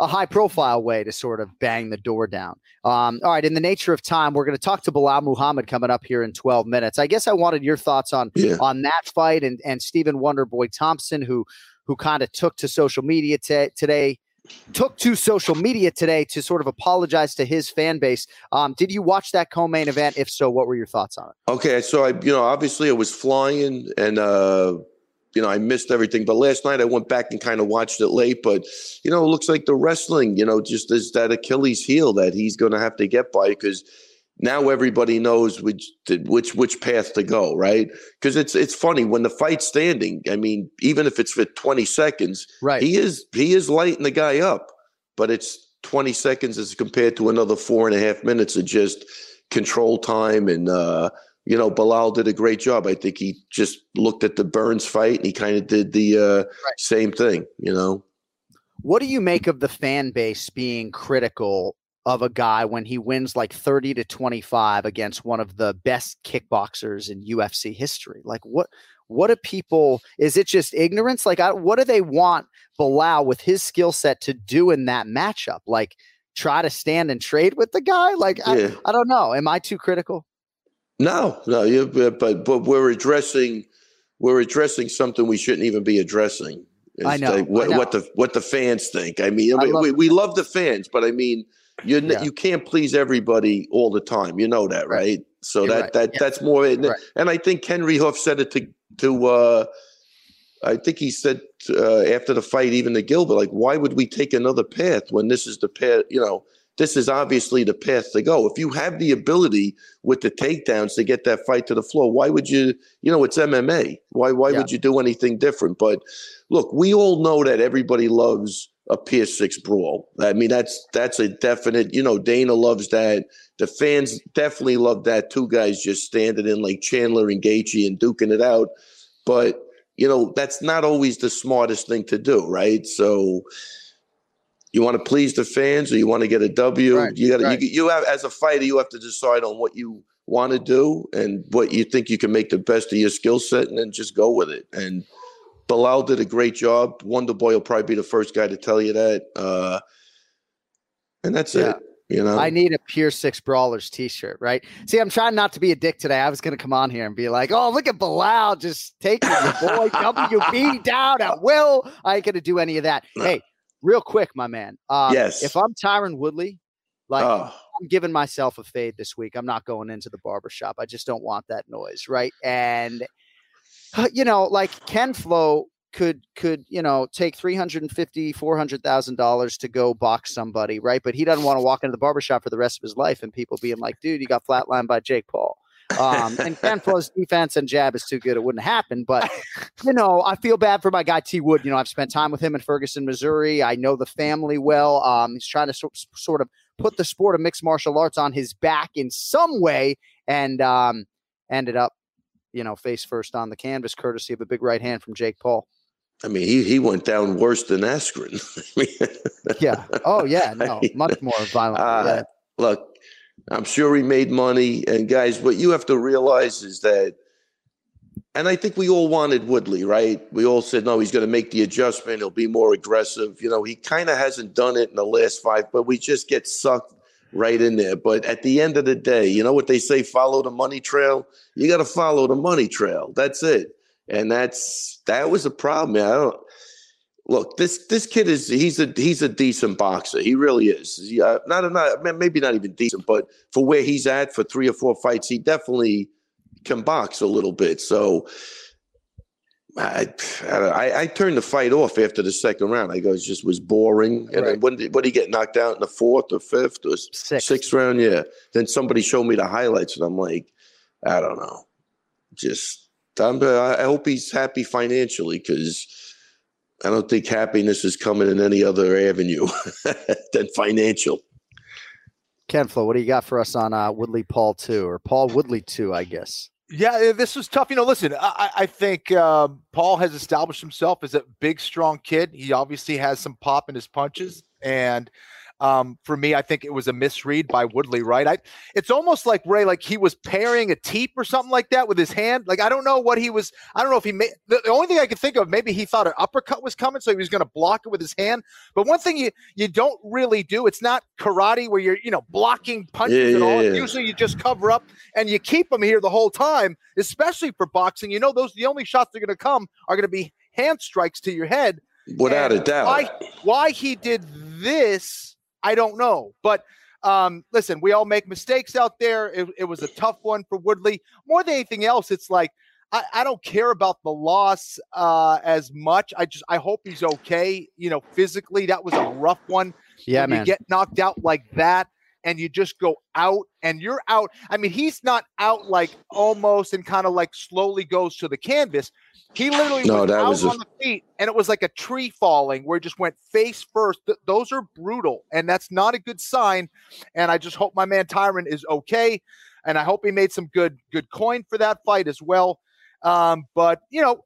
a high profile way to sort of bang the door down. Um, all right, in the nature of time, we're going to talk to Belal Muhammad coming up here in 12 minutes. I guess I wanted your thoughts on
Yeah.
on that fight and and Stephen Wonderboy Thompson, who who kind of took to social media ta- today. Took to social media today to sort of apologize to his fan base. Um, did you watch that co-main event? If so, what were your thoughts on it?
Okay, so I, you know, obviously I was flying and, uh, you know, I missed everything. But last night I went back and kind of watched it late. But, you know, it looks like the wrestling, you know, just is that Achilles heel that he's going to have to get by because now everybody knows which which which path to go, right? Because it's it's funny when the fight's standing. I mean, even if it's for twenty seconds,
Right.
he is he is lighting the guy up, but it's 20 seconds as compared to another four and a half minutes of just control time. And, uh, you know, Belal did a great job. I think he just looked at the Burns fight and he kind of did the uh, same thing, you know.
What do you make of the fan base being critical of a guy when he wins like 30 to 25 against one of the best kickboxers in UFC history? Like what what do people is it just ignorance? Like I, what do they want Belal with his skill set to do in that matchup? Like try to stand and trade with the guy? Like
Yeah.
I, I don't know. Am I too critical?
No, no, you, but but we're addressing we're addressing something we shouldn't even be addressing.
I know,
like what,
I know.
what the what the fans think. I mean,
I
we,
love
we, we love the fans, but I mean, you
Yeah.
you can't please everybody all the time. You know that,
Right.
right? So
You're
that
right.
that
Yeah.
that's more. And,
Right.
and I think Henri Hooft said it to to. uh I think he said uh, after the fight, even to Gilbert, like, why would we take another path when this is the path? You know, this is obviously the path to go. If you have the ability with the takedowns to get that fight to the floor, why would you? You know, it's MMA. Why? Why
Yeah.
would you do anything different? But look, we all know that everybody loves a PS6 brawl. I mean, that's that's a definite. You know, Dana loves that. The fans definitely love that. Two guys just standing in like Chandler and Gaethje and duking it out. But you know, that's not always the smartest thing to do, right? So. You want to please the fans, or you want to get a W.
Right,
you got to
right.
you, you have as a fighter, you have to decide on what you want to do and what you think you can make the best of your skill set, and then just go with it. And Belal did a great job. Wonder Boy will probably be the first guy to tell you that. Uh, and that's
Yeah.
it. You know,
I need a Pure Six Brawlers T-shirt, right? See, I'm trying not to be a dick today. I was going to come on here and be like, "Oh, look at Belal just taking the boy WB down at will." I ain't going to do any of that. Hey, real quick, my man. Uh,
Yes.
If I'm Tyron Woodley, like
oh,
I'm giving myself a fade this week. I'm not going into the barber shop. I just don't want that noise, right? And you know, like Ken Flo could could you know take 350 400000 dollars to go box somebody right but he doesn't want to walk into the barber shop for the rest of his life and people being like dude you got flatlined by jake paul um, and Ken Flo's defense and jab is too good. It wouldn't happen. But, you know, I feel bad for my guy T Wood. You know, I've spent time with him in Ferguson, Missouri. I know the family well. Um, he's trying to so- sort of put the sport of mixed martial arts on his back in some way and um, ended up, you know, face first on the canvas, courtesy of a big right hand from Jake Paul.
I mean, he he went down worse than Askren.
Yeah. Oh, yeah. No, much more violent.
Uh. Look, I'm sure he made money. And guys, what you have to realize is that, and I think we all wanted Woodley, right? We all said, no, he's going to make the adjustment. He'll be more aggressive. You know, he kind of hasn't done it in the last five, but we just get sucked right in there. But at the end of the day, you know what they say, follow the money trail? You got to follow the money trail. That's it. And that's, that was a problem. I don't, look this this kid is he's a he's a decent boxer he really is He, uh, not not maybe not even decent but for where he's at for three or four fights he definitely can box a little bit so I, I I turned the fight off after the second round. I go, it just was boring. And then
Right.
when did, what did he get knocked out in the fourth or fifth or
Sixth.
sixth round? Yeah. Then somebody showed me the highlights, and I'm like, I don't know. Just I'm, I I hope he's happy financially because I don't think happiness is coming in any other avenue than financial.
Ken Flo, what do you got for us on uh, Woodley Paul two or Paul Woodley two? I guess.
Yeah, this was tough. You know, listen, I, I think um, Paul has established himself as a big, strong kid. He obviously has some pop in his punches, and um, for me, I think it was a misread by Woodley, right? I, it's almost like Ray, like he was parrying a teep or something like that with his hand. Like I don't know what he was. I don't know if he made. The, the only thing I could think of, maybe he thought an uppercut was coming, so he was going to block it with his hand. But one thing you you don't really do, it's not karate where you're you know blocking punches
Yeah,
and all.
yeah, yeah.
Usually you just cover up and you keep them here the whole time. Especially for boxing, you know those the only shots that are going to come are going to be hand strikes to your head.
Without
And
a doubt.
Why, why he did this, I don't know. But um, listen, we all make mistakes out there. It, it was a tough one for Woodley. More than anything else, it's like I, I don't care about the loss uh, as much. I just I hope he's okay. You know, physically, that was a rough one.
Yeah,
when
man.
You get knocked out like that, and you just go out, and you're out. I mean, he's not out like almost and kind of like slowly goes to the canvas. He literally
No,
was
that
out
was a-
on the feet, and it was like a tree falling where it just went face first. Th- those are brutal, and that's not a good sign. And I just hope my man Tyron is okay, and I hope he made some good good coin for that fight as well. Um, but you know,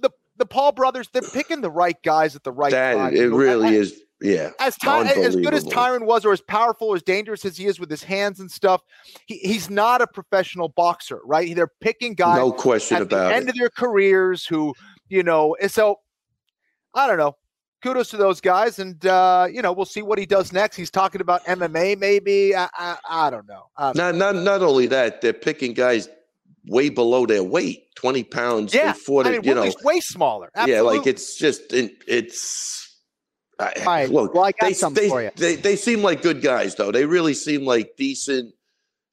the the Paul brothers, they're picking the right guys at the right
that
time.
it
You know,
really
I-
is. Yeah.
as Ty- as good as. Tyron was, or as powerful or as dangerous as he is with his hands and stuff, he, he's not a professional boxer, right? They're picking guys
No question
at the end
it.
of their careers who, you know, and so I don't know. Kudos to those guys, and uh, you know, we'll see what he does next. He's talking about MMA, maybe. I, I, I don't know. I don't
Not not not only that, they're picking guys way below their weight, twenty pounds.
yeah,
before
I
they,
mean,
you know,
way smaller.
yeah, like it's just it, it's. I,
All right,
look,
well, I got
they,
something
they,
for you.
They, they seem like good guys, though. They really seem like decent.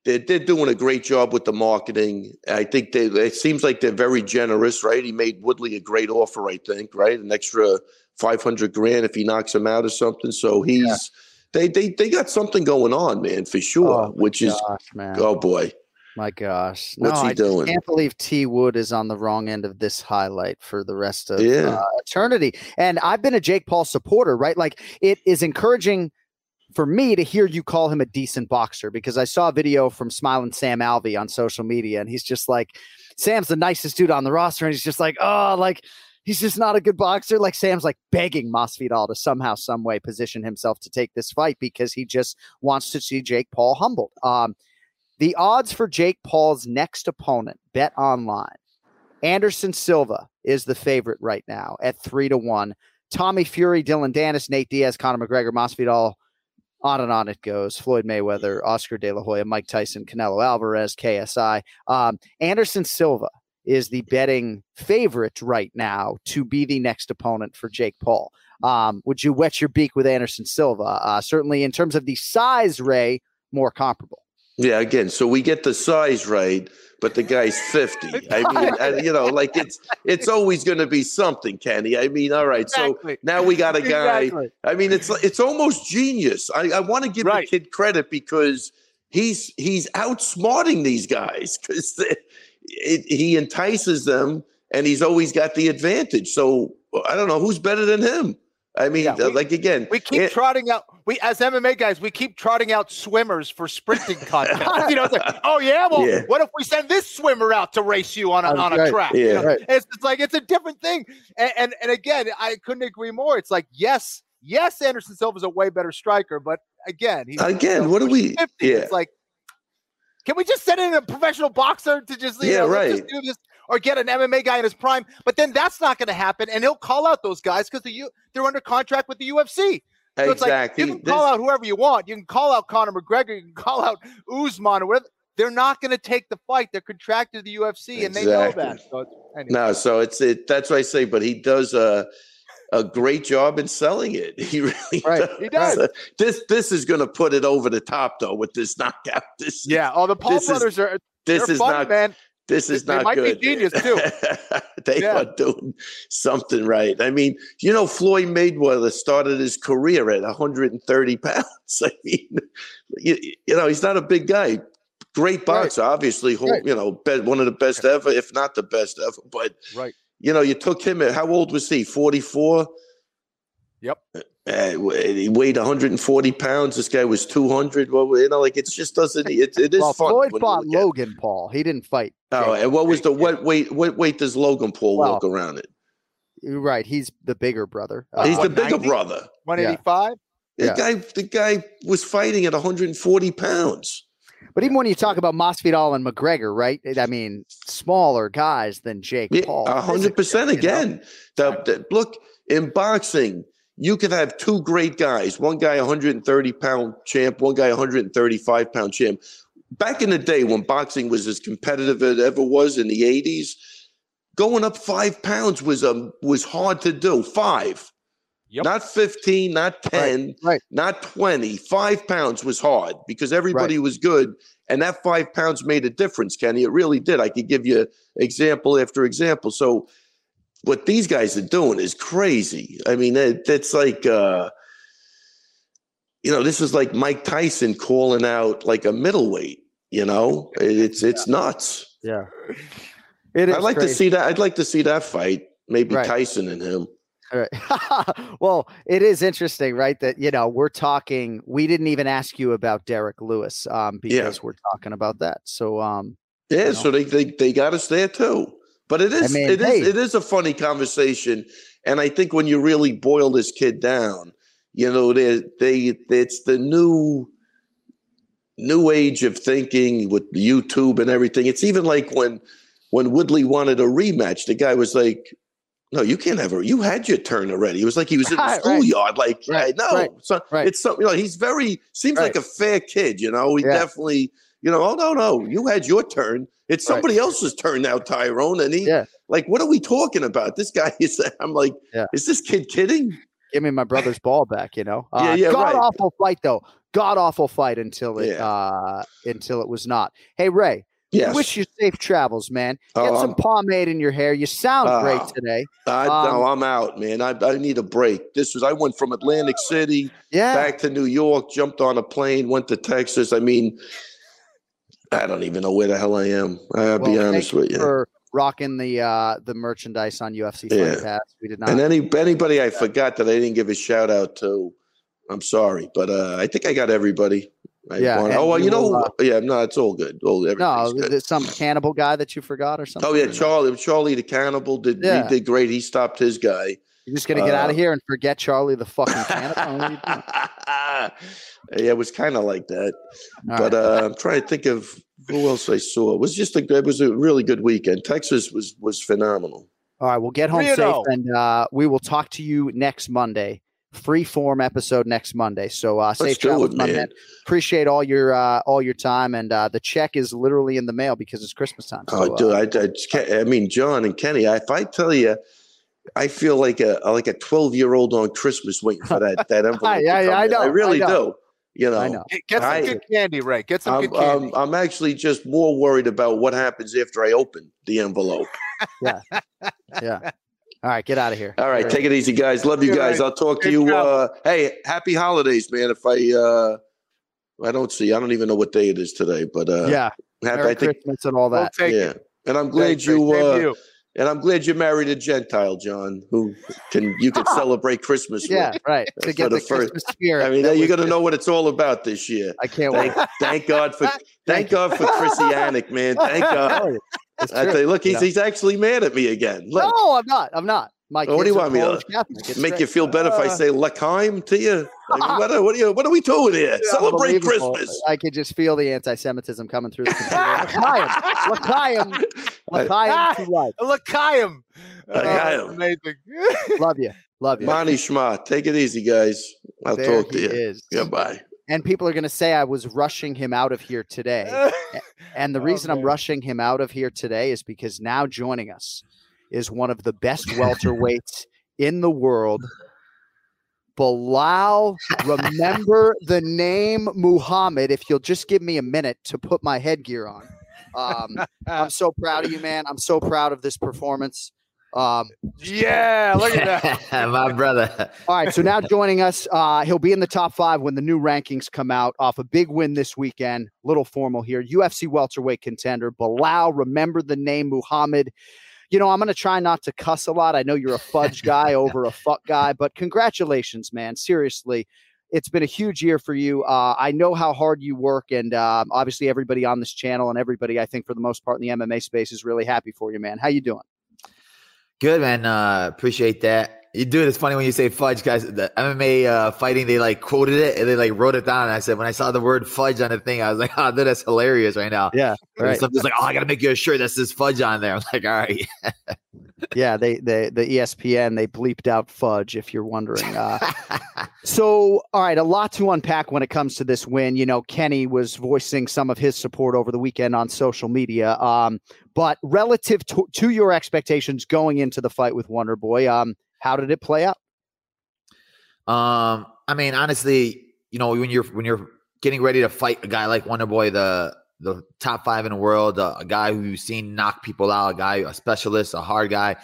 They're, they're doing a great job with the marketing. I think they. It seems like they're very generous, right? He made Woodley a great offer, I think, right? An extra five hundred grand if he knocks him out or something. So he's. They, they they got something going on, man, for sure.
Oh,
which is
man.
oh boy,
My gosh.
What's
no,
he
I
doing?
can't believe T Wood is on the wrong end of this highlight for the rest of
Yeah.
uh, eternity. And I've been a Jake Paul supporter, right? Like it is encouraging for me to hear you call him a decent boxer because I saw a video from Smiling Sam Alvey on social media and he's just like, Sam's the nicest dude on the roster. And he's just like, oh, like he's just not a good boxer. Like Sam's like begging Masvidal to somehow, some way position himself to take this fight because he just wants to see Jake Paul humbled. Um, the odds for Jake Paul's next opponent, bet online. Anderson Silva is the favorite right now at three to one. Tommy Fury, Dillon Danis, Nate Diaz, Conor McGregor, Masvidal, on and on it goes. Floyd Mayweather, Oscar De La Hoya, Mike Tyson, Canelo Alvarez, KSI. Um, Anderson Silva is the betting favorite right now to be the next opponent for Jake Paul. Um, would you wet your beak with Anderson Silva? Uh, certainly, in terms of the size, Ray, more comparable.
Yeah, again, so we get the size right, but the guy's 50. I mean, and, you know, like it's it's always going to be something, Kenny. I mean, all right.
Exactly.
So now we got a guy.
Exactly.
I mean, it's it's almost genius. I, I want to give
Right.
the kid credit because he's he's outsmarting these guys because he entices them and he's always got the advantage. So I don't know who's better than him. I mean,
Yeah, we-
like again,
We keep
it-
trotting out. We as MMA guys, we keep trotting out swimmers for sprinting contests. you know, it's like, oh yeah, well,
Yeah.
what if we send this swimmer out to race you on a,
That's
on a
right.
track? You
Yeah.
know,
Right.
It's, it's like it's a different thing. And, and and again, I couldn't agree more. It's like yes, yes, Anderson Silva's a way better striker, but again, he's
Again,
you
what do we-
50.
yeah.
It's like. Can we just send in a professional boxer to just you
Yeah,
know,
right.
do this, or get an MMA guy in his prime? But then that's not going to happen, and he'll call out those guys because the U- they're under contract with the UFC. So it's like
exactly.
you can
This-
call out whoever you want. You can call out Conor McGregor. You can call out Usman or whatever. They're not going to take the fight. They're contracted to the UFC, and they know
Exactly.
that. So anyway.
No, so it's it. That's what I say. But he does a a great job in selling it. He really
Right,
does.
he does.
This this is going to put it over the top though with this knockout. This
yeah. Oh, the Paul
this is-
brothers are.
this is
fun,
not
man.
This is
They
not
might be genius, too.
they
Yeah.
are doing something right. I mean, you know, Floyd Mayweather started his career at 130 pounds. I mean, you, you know, he's not a big guy. Great boxer, obviously. who-
Right.
You know, be, one of the best ever, if not the best ever. But
Right.
you know, you took him at how old was he? 44?
Yep.
Uh, he weighed 140 pounds. This guy was 200. Well, you know, like it's just doesn't. It, it is
well,
fun.
Floyd fought
look at.
Logan Paul. He didn't fight.
Oh,
Jake.
and what was the what weight? What weight does Logan Paul
Well,
walk around it?
Right. He's the bigger brother.
He's
Uh,
the bigger brother.
185.
The
Yeah.
guy, the guy was fighting at 140 pounds.
but even when you talk about Masvidal and McGregor, right? I mean, smaller guys than Jake
Yeah,
Paul.
a hundred percent
physically, you know?
again. The, the- look in boxing, you could have two great guys. One guy, 130 pound champ. One guy, 135 pound champ. Back in the day when boxing was as competitive as it ever was in the 80s, going up five pounds was um was hard to do. Five.
Yep.
Not 15, not 10,
right.
not 20. Five pounds was hard because everybody was good. And that five pounds made a difference, Kenny. It really did. I could give you example after example. So what these guys are doing is crazy. I mean, it, it's like, uh, you know, this is like Mike Tyson calling out like a middleweight. You know, it's it's nuts.
Yeah. It is
I'd like to see that. I'd like to see that fight. Maybe
Right.
Tyson and him.
All right. well, it is interesting, right? That you know we're talking. We didn't even ask you about Derrick Lewis, um,
Yeah.
because we're talking about that. So, um,
Yeah,
know?
so they, they they got us there too. But it is
mean,
it is
hey.
it is a funny conversation, and I think when you really boil this kid down, you know, they they it's the new new age of thinking with YouTube and everything. It's even like when when Woodley wanted a rematch, the guy was like. No, you can't have a. You had your turn already. It was like he was in the
Right, right.
schoolyard. Like,
Right,
no,
right,
so
right.
it's something. You know, he's very seems like a fair kid. You know, he
Yeah.
definitely. You know, oh no, no, you had your turn. It's
Right.
somebody else's turn now, Tyron. And he,
Yeah.
like, what are we talking about? This guy is. I'm like,
Yeah.
is this kid kidding?
give me my brother's ball back. You know,
Yeah, yeah,
God
right.
awful fight though. God awful fight until it
Yeah.
uh until it was not. Hey Ray,
Yes.
wish you safe travels, man. Get
Oh,
some pomade in your hair. You sound great
Oh.
today.
I,
um,
no, I'm out, man. I, I need a break. This was. I went from Atlantic City
Yeah.
back to New York, jumped on a plane, went to Texas. I mean, I don't even know where the hell I am. I'll be honest with you.
for rocking the uh the merchandise on UFC Fight
Yeah.
Pass. We did not.
And any anybody I forgot that I didn't give a shout out to, I'm sorry, but uh, I think I got everybody. I
Yeah,
want- Oh well,
we
you know,
uh,
yeah, no, it's all good. All
no,
good.
some cannibal guy that you forgot or something.
Oh yeah, Charlie. Charlie the cannibal did.
Yeah.
He did great. He stopped his guy.
You're just gonna get out
uh,
of here and forget Charlie the fucking cannibal. What are you doing?
yeah, it was kind of like that.
All
but
right.
uh, I'm trying to think of who else I saw. It was just a it was a really good weekend. Texas was was phenomenal.
All right, we'll get home
Three
safe,
oh.
and uh, we will talk to you next Monday. Free form episode next Monday. So uh, safe
do
travels, my
man.
man. Appreciate all your uh, all your time, and uh, the check is literally in the mail because it's Christmas time. So,
Oh, dude,
uh,
I, I, can't- I mean, Jon and Kenny. If I tell you, I feel like a like a twelve year old on Christmas waiting for that that envelope. to
Yeah, yeah,
come
I know,
I
I
really
know.
do. You know,
I know.
Get, get some
I-
good candy, Ray. Get some
I'm,
good candy.
um, I'm actually just more worried about what happens after I open the envelope.
Yeah. Yeah. All right, get out of here.
All right, take it easy, guys. Love you guys. I'll talk to you. Uh, hey, happy holidays, man. If I uh, I don't see, I don't even know what day it is today, but uh,
yeah,
happy,
Merry
I think,
Christmas and all
We'll
that.
take
yeah.
it.
And I'm glad
Thanks,
you, uh,
you.
And I'm glad you married a Gentile, Jon, who can you can celebrate Christmas
Yeah,
with.
right. To get
the
the,
first-
Christmas spirit.
I mean, you're gonna know what it's all about this year.
I can't wait.
Thank, thank God for thank God for Chrissy Yannick, man. Thank God. I tell you, look, he's he's actually mad at me again. Look,
No, I'm not. I'm not. My
Well, what do you want me to-
Polish Catholic. It's
make you feel better if I
Uh,
say L'chaim to you? I mean, what, are, what are you? What are we doing here? Celebrate Christmas.
I could just feel the anti-Semitism coming through the computer. L'chaim. L'chaim.
Uh, amazing.
Love you, love you.
Monty Schma, take it easy, guys. I'll
There
talk to
he
you.
is.
Goodbye.
And people are going to say I was rushing him out of here today. And the
Oh,
reason I'm rushing him out of here today is because now joining us is one of the best welterweights in the world. Belal, remember the name Muhammad. If you'll just give me a minute to put my headgear on. Um, I'm so proud of you, man. I'm so proud of this performance. Um,
yeah, look at that.
My brother.
all right, so now joining us, uh, he'll be in the top five when the new rankings come out off a big win this weekend. Little formal here. UFC welterweight contender Belal. Remember the name Muhammad. You know, I'm going to try not to cuss a lot. I know you're a fudge guy over a fuck guy, but congratulations, man. Seriously. It's been a huge year for you. Uh, I know how hard you work, and uh, obviously everybody on this channel and everybody, I think, for the most part in the MMA space, is really happy for you, man. How you doing?
Good, man. Uh, appreciate that. You do it. It's funny when you say fudge, guys. The MMA uh, fighting, they like quoted it and they like wrote it down. And I said, when I saw the word fudge on the thing, I was like, oh, that's hilarious right now.
Yeah.
Right. Something's like, oh, I got to make you a shirt that says fudge on there. I'm like, all right.
yeah. They, they, the ESPN, they bleeped out fudge if you're wondering. Uh, so, all right. A lot to unpack when it comes to this win. You know, Kenny was voicing some of his support over the weekend on social media. Um, but relative to, to your expectations going into the fight with Wonder Boy, um, how did it play out?
Um, I mean, honestly, you know, when you're when you're getting ready to fight a guy like Wonder Boy, the the top five in the world, uh, a guy who you've seen knock people out, a guy, a specialist, a hard guy.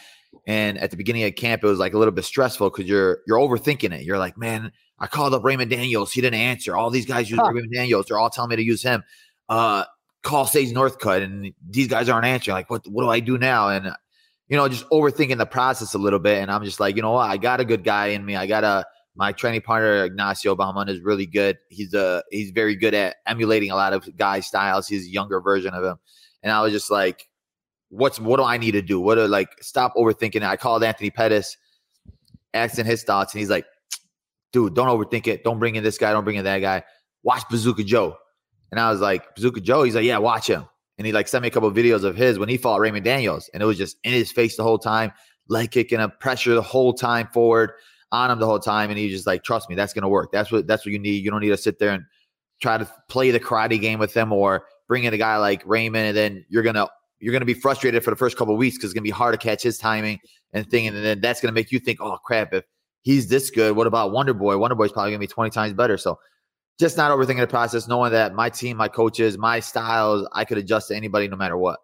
And at the beginning of camp, it was like a little bit stressful because you're you're overthinking it. You're like, man, I called up Raymond Daniels, he didn't answer. All these guys use huh. Raymond Daniels, they're all telling me to use him. Uh, call Sage Northcutt, and these guys aren't answering. Like, what what do I do now? And you know, just overthinking the process a little bit. And I'm just like, you know what? I got a good guy in me. I got a my training partner Ignacio Bahamun is really good. He's a uh, he's very good at emulating a lot of guy styles. He's a younger version of him. And I was just like, what's what do I need to do? What do like stop overthinking it? I called Anthony Pettis, asking his thoughts, and he's like, dude, don't overthink it. Don't bring in this guy, don't bring in that guy. Watch Bazooka Joe. And I was like, Bazooka Joe, he's like, yeah, watch him and he like sent me a couple of videos of his when he fought Raymond Daniels, and it was just in his face the whole time, leg kicking a pressure the whole time forward on him the whole time, and he just like, trust me, that's gonna work. That's what that's what you need. You don't need to sit there and try to play the karate game with him or bring in a guy like Raymond, and then you're gonna you're gonna be frustrated for the first couple of weeks because it's gonna be hard to catch his timing and thing, and then that's gonna make you think, oh crap, if he's this good, what about Wonder Boy? Wonder Boy's probably gonna be 20 times better. So just not overthinking the process, knowing that my team, my coaches, my styles, I could adjust to anybody no matter what.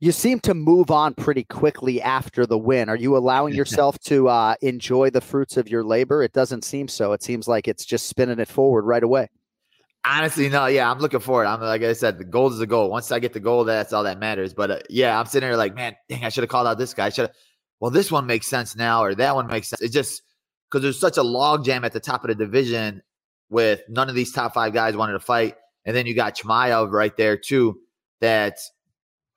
You seem to move on pretty quickly after the win. Are you allowing yourself to uh, enjoy the fruits of your labor? It doesn't seem so. It seems like it's just spinning it forward right away.
Honestly, no. Yeah, I'm looking forward. I'm like I said, the goal is the goal. Once I get the goal, that's all that matters. But uh, yeah, I'm sitting there like, man, dang, I should have called out this guy. should have. Well, this one makes sense now, or that one makes sense. It's just because there's such a logjam at the top of the division with none of these top five guys wanted to fight. And then you got Chimaev right there too. That's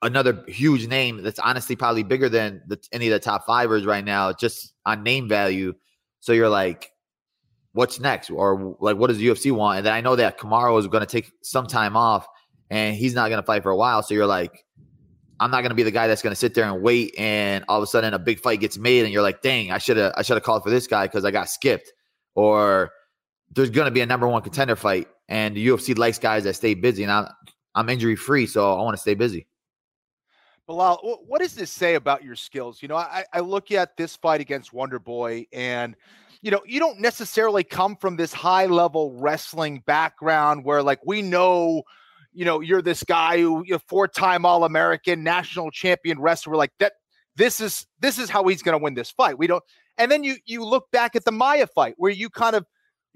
another huge name that's honestly probably bigger than the, any of the top fivers right now, just on name value. So you're like, what's next? Or like, what does UFC want? And then I know that Kamaru is going to take some time off and he's not going to fight for a while. So you're like, I'm not going to be the guy that's going to sit there and wait. And all of a sudden a big fight gets made and you're like, dang, I should have, I should have called for this guy because I got skipped. Or there's going to be a number one contender fight, and the UFC likes guys that stay busy. And I'm, I'm injury free, so I want to stay busy.
Belal, what does this say about your skills? You know, I, I look at this fight against Wonder Boy, and you know, you don't necessarily come from this high level wrestling background where, like, we know, you know, you're this guy who you're four time All American, national champion wrestler. like that. This is this is how he's going to win this fight. We don't. And then you you look back at the Maia fight where you kind of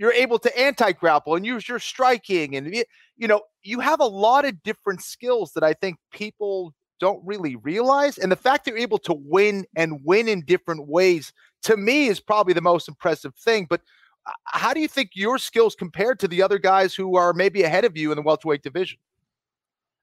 you're able to anti-grapple and use your striking and you know you have a lot of different skills that i think people don't really realize and the fact that you're able to win and win in different ways to me is probably the most impressive thing but uh, how do you think your skills compared to the other guys who are maybe ahead of you in the welterweight division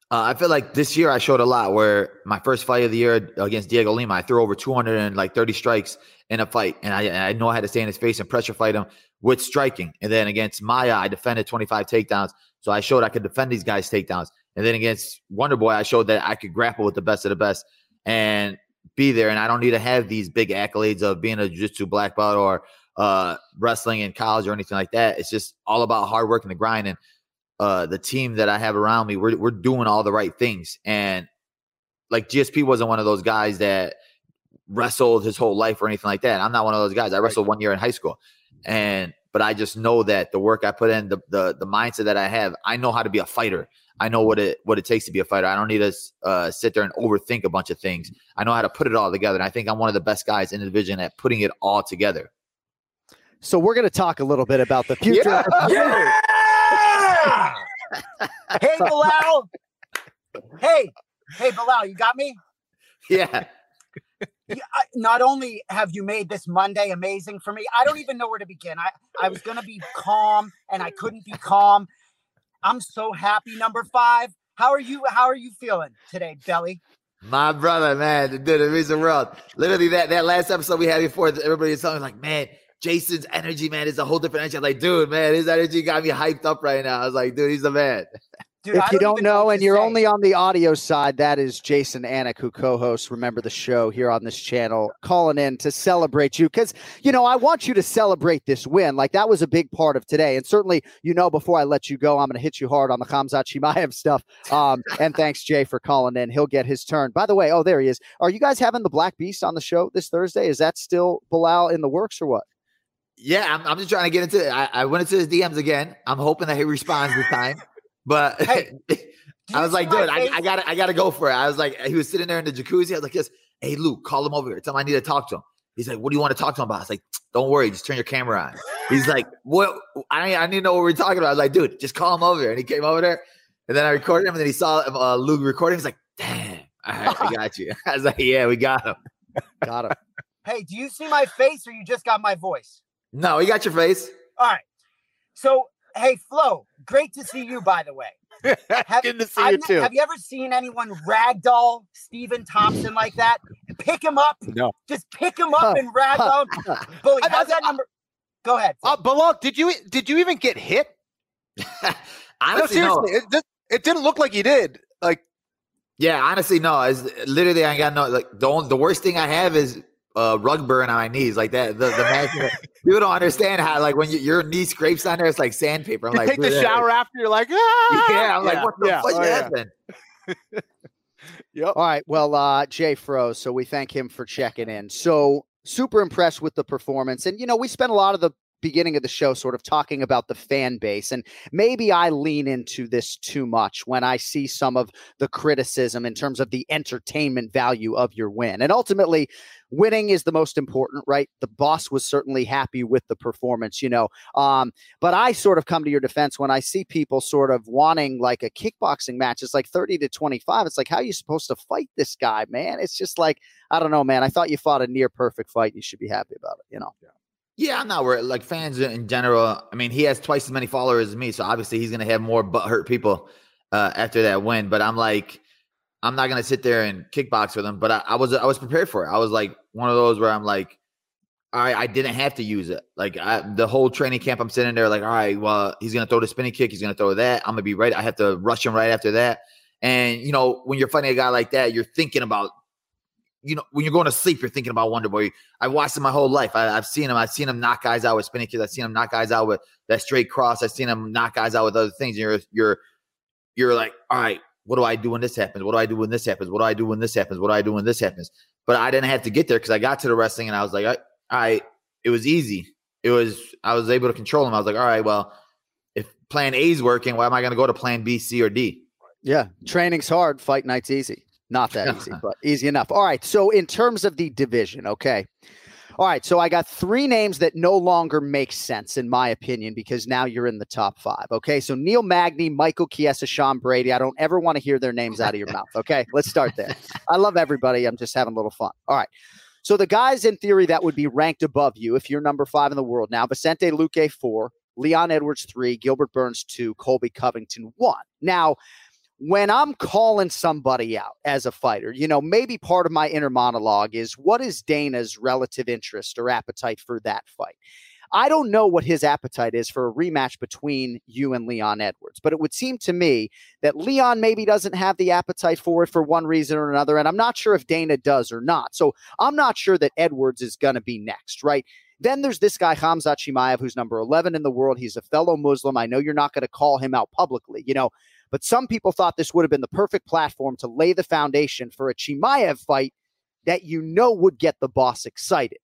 uh, I feel like this year I showed a lot. Where my first fight of the year against Dhiego Lima, I threw over 230 strikes in a fight, and I, I know I had to stay in his face and pressure fight him with striking. And then against Maia, I defended 25 takedowns. So I showed I could defend these guys' takedowns. And then against Wonder Boy, I showed that I could grapple with the best of the best and be there. And I don't need to have these big accolades of being a jiu-jitsu black belt or uh, wrestling in college or anything like that. It's just all about hard work and the grind. And uh, the team that I have around me, we're, we're doing all the right things. And like GSP wasn't one of those guys that wrestled his whole life or anything like that. I'm not one of those guys. I wrestled one year in high school. And but I just know that the work I put in, the the the mindset that I have, I know how to be a fighter. I know what it what it takes to be a fighter. I don't need to uh, sit there and overthink a bunch of things. I know how to put it all together, and I think I'm one of the best guys in the division at putting it all together.
So we're going to talk a little bit about the future.
Yeah! yeah! hey, Belal. Hey, hey, Belal, you got me?
Yeah.
Not only have you made this Monday amazing for me, I don't even know where to begin. I, I was going to be calm and I couldn't be calm. I'm so happy, number five. How are you? How are you feeling today, Belly?
My brother, man, dude, the reason world. Literally, that that last episode we had before, everybody was telling me like, man, Jason's energy, man, is a whole different energy. I'm like, dude, man, his energy got me hyped up right now. I was like, dude, he's the man.
Dude,
if
I
you
don't
don't
know
know and you're
say.
only on the audio side, that is Jason Anik, who co-hosts Remember the Show here on this channel, calling in to celebrate you. Because, you know, I want you to celebrate this win. Like that was a big part of today. And certainly, you know, before I let you go, I'm going to hit you hard on the Khamzat Chimaev stuff. Um, and thanks, Jay, for calling in. He'll get his turn. By the way, oh, there he is. Are you guys having the Black Beast on the show this Thursday? Is that still Belal in the works or what?
Yeah, I'm, I'm just trying to get into it. I, I went into his DMs again. I'm hoping that he responds this time. But
Hey,
I was like, dude, I, I gotta, I gotta go for it. I was like, he was sitting there in the jacuzzi. I was like, yes, hey Luke, call him over here. Tell him I need to talk to him. He's like, what do you want to talk to him about? I was like, don't worry, just turn your camera on. He's like, what? I, I need to know what we're talking about. I was like, dude, just call him over here. And he came over there, and then I recorded him, and then he saw uh, Luke recording. He's like, damn, all right, I got you. I was like, yeah, we got him.
Got him.
Hey, do you see my face or you just got my voice?
No, he got your face.
All right. So, hey, Flo, great to see you, by the way. Have,
Good to see
I've
you too.
Have you ever seen anyone ragdoll Stephen Thompson like that? Pick him up.
No.
Just pick him up and ragdoll. Bully,
I-
how's that number? Go ahead.
Uh, Belal, did you did you even get hit? No,
Honestly, no.
seriously, it, just, it didn't look like you did. Like,
Yeah, honestly, no. It's literally I got no like the only, the worst thing I have is uh rug burn on my knees like that. The the maximum- people don't understand how like when you, your knee scrapes on there, it's like sandpaper. I'm
you
like,
take the
"Dude,
shower after, you're like, ah!
Yeah, I'm like, what the
yeah,
fuck
oh, yeah. Yep.
All right. Well, uh, Jay froze, so we thank him for checking in. So super impressed with the performance, and you know, we spent a lot of the beginning of the show sort of talking about the fan base, and maybe I lean into this too much when I see some of the criticism in terms of the entertainment value of your win, and ultimately. Winning is the most important, right? The boss was certainly happy with the performance, you know. Um, but I sort of come to your defense when I see people sort of wanting like a kickboxing match. It's like 30 to 25. It's like, how are you supposed to fight this guy, man? It's just like, I don't know, man. I thought you fought a near perfect fight. You should be happy about it, you know?
Yeah, I'm not worried. Like fans in general, I mean, he has twice as many followers as me, so obviously he's gonna have more butt hurt people uh, after that win. But I'm like, I'm not gonna sit there and kickbox with him. But I, I was I was prepared for it. I was like one of those where I'm like, all right, I didn't have to use it. Like I, the whole training camp, I'm sitting there like, all right, well, he's gonna throw the spinning kick, he's gonna throw that. I'm gonna be right. I have to rush him right after that. And you know, when you're fighting a guy like that, you're thinking about, you know, when you're going to sleep, you're thinking about Wonder Boy. I've watched him my whole life. I, I've seen him. I've seen him knock guys out with spinning kicks. I've seen him knock guys out with that straight cross. I've seen him knock guys out with other things. You're you're you're like, all right, what do I do when this happens? What do I do when this happens? What do I do when this happens? What do I do when this happens? But I didn't have to get there because I got to the wrestling and I was like, I, it was easy. It was I was able to control him. I was like, all right, well, if plan A is working, why am I going to go to plan B, C, or D?
Yeah. Training's hard, fight night's easy. Not that easy, but easy enough. All right. So, in terms of the division, okay. All right. So, I got three names that no longer make sense, in my opinion, because now you're in the top five. Okay. So, Neil Magny, Michael Chiesa, Sean Brady. I don't ever want to hear their names out of your mouth. Okay. Let's start there. I love everybody. I'm just having a little fun. All right. So, the guys in theory that would be ranked above you if you're number five in the world now Vicente Luque, four, Leon Edwards, three, Gilbert Burns, two, Colby Covington, one. Now, when I'm calling somebody out as a fighter, you know, maybe part of my inner monologue is what is Dana's relative interest or appetite for that fight? I don't know what his appetite is for a rematch between you and Leon Edwards, but it would seem to me that Leon maybe doesn't have the appetite for it for one reason or another. And I'm not sure if Dana does or not. So I'm not sure that Edwards is going to be next, right? Then there's this guy, Khamzat Chimaev, who's number 11 in the world. He's a fellow Muslim. I know you're not going to call him out publicly, you know, but some people thought this would have been the perfect platform to lay the foundation for a Chimaev fight that you know would get the boss excited.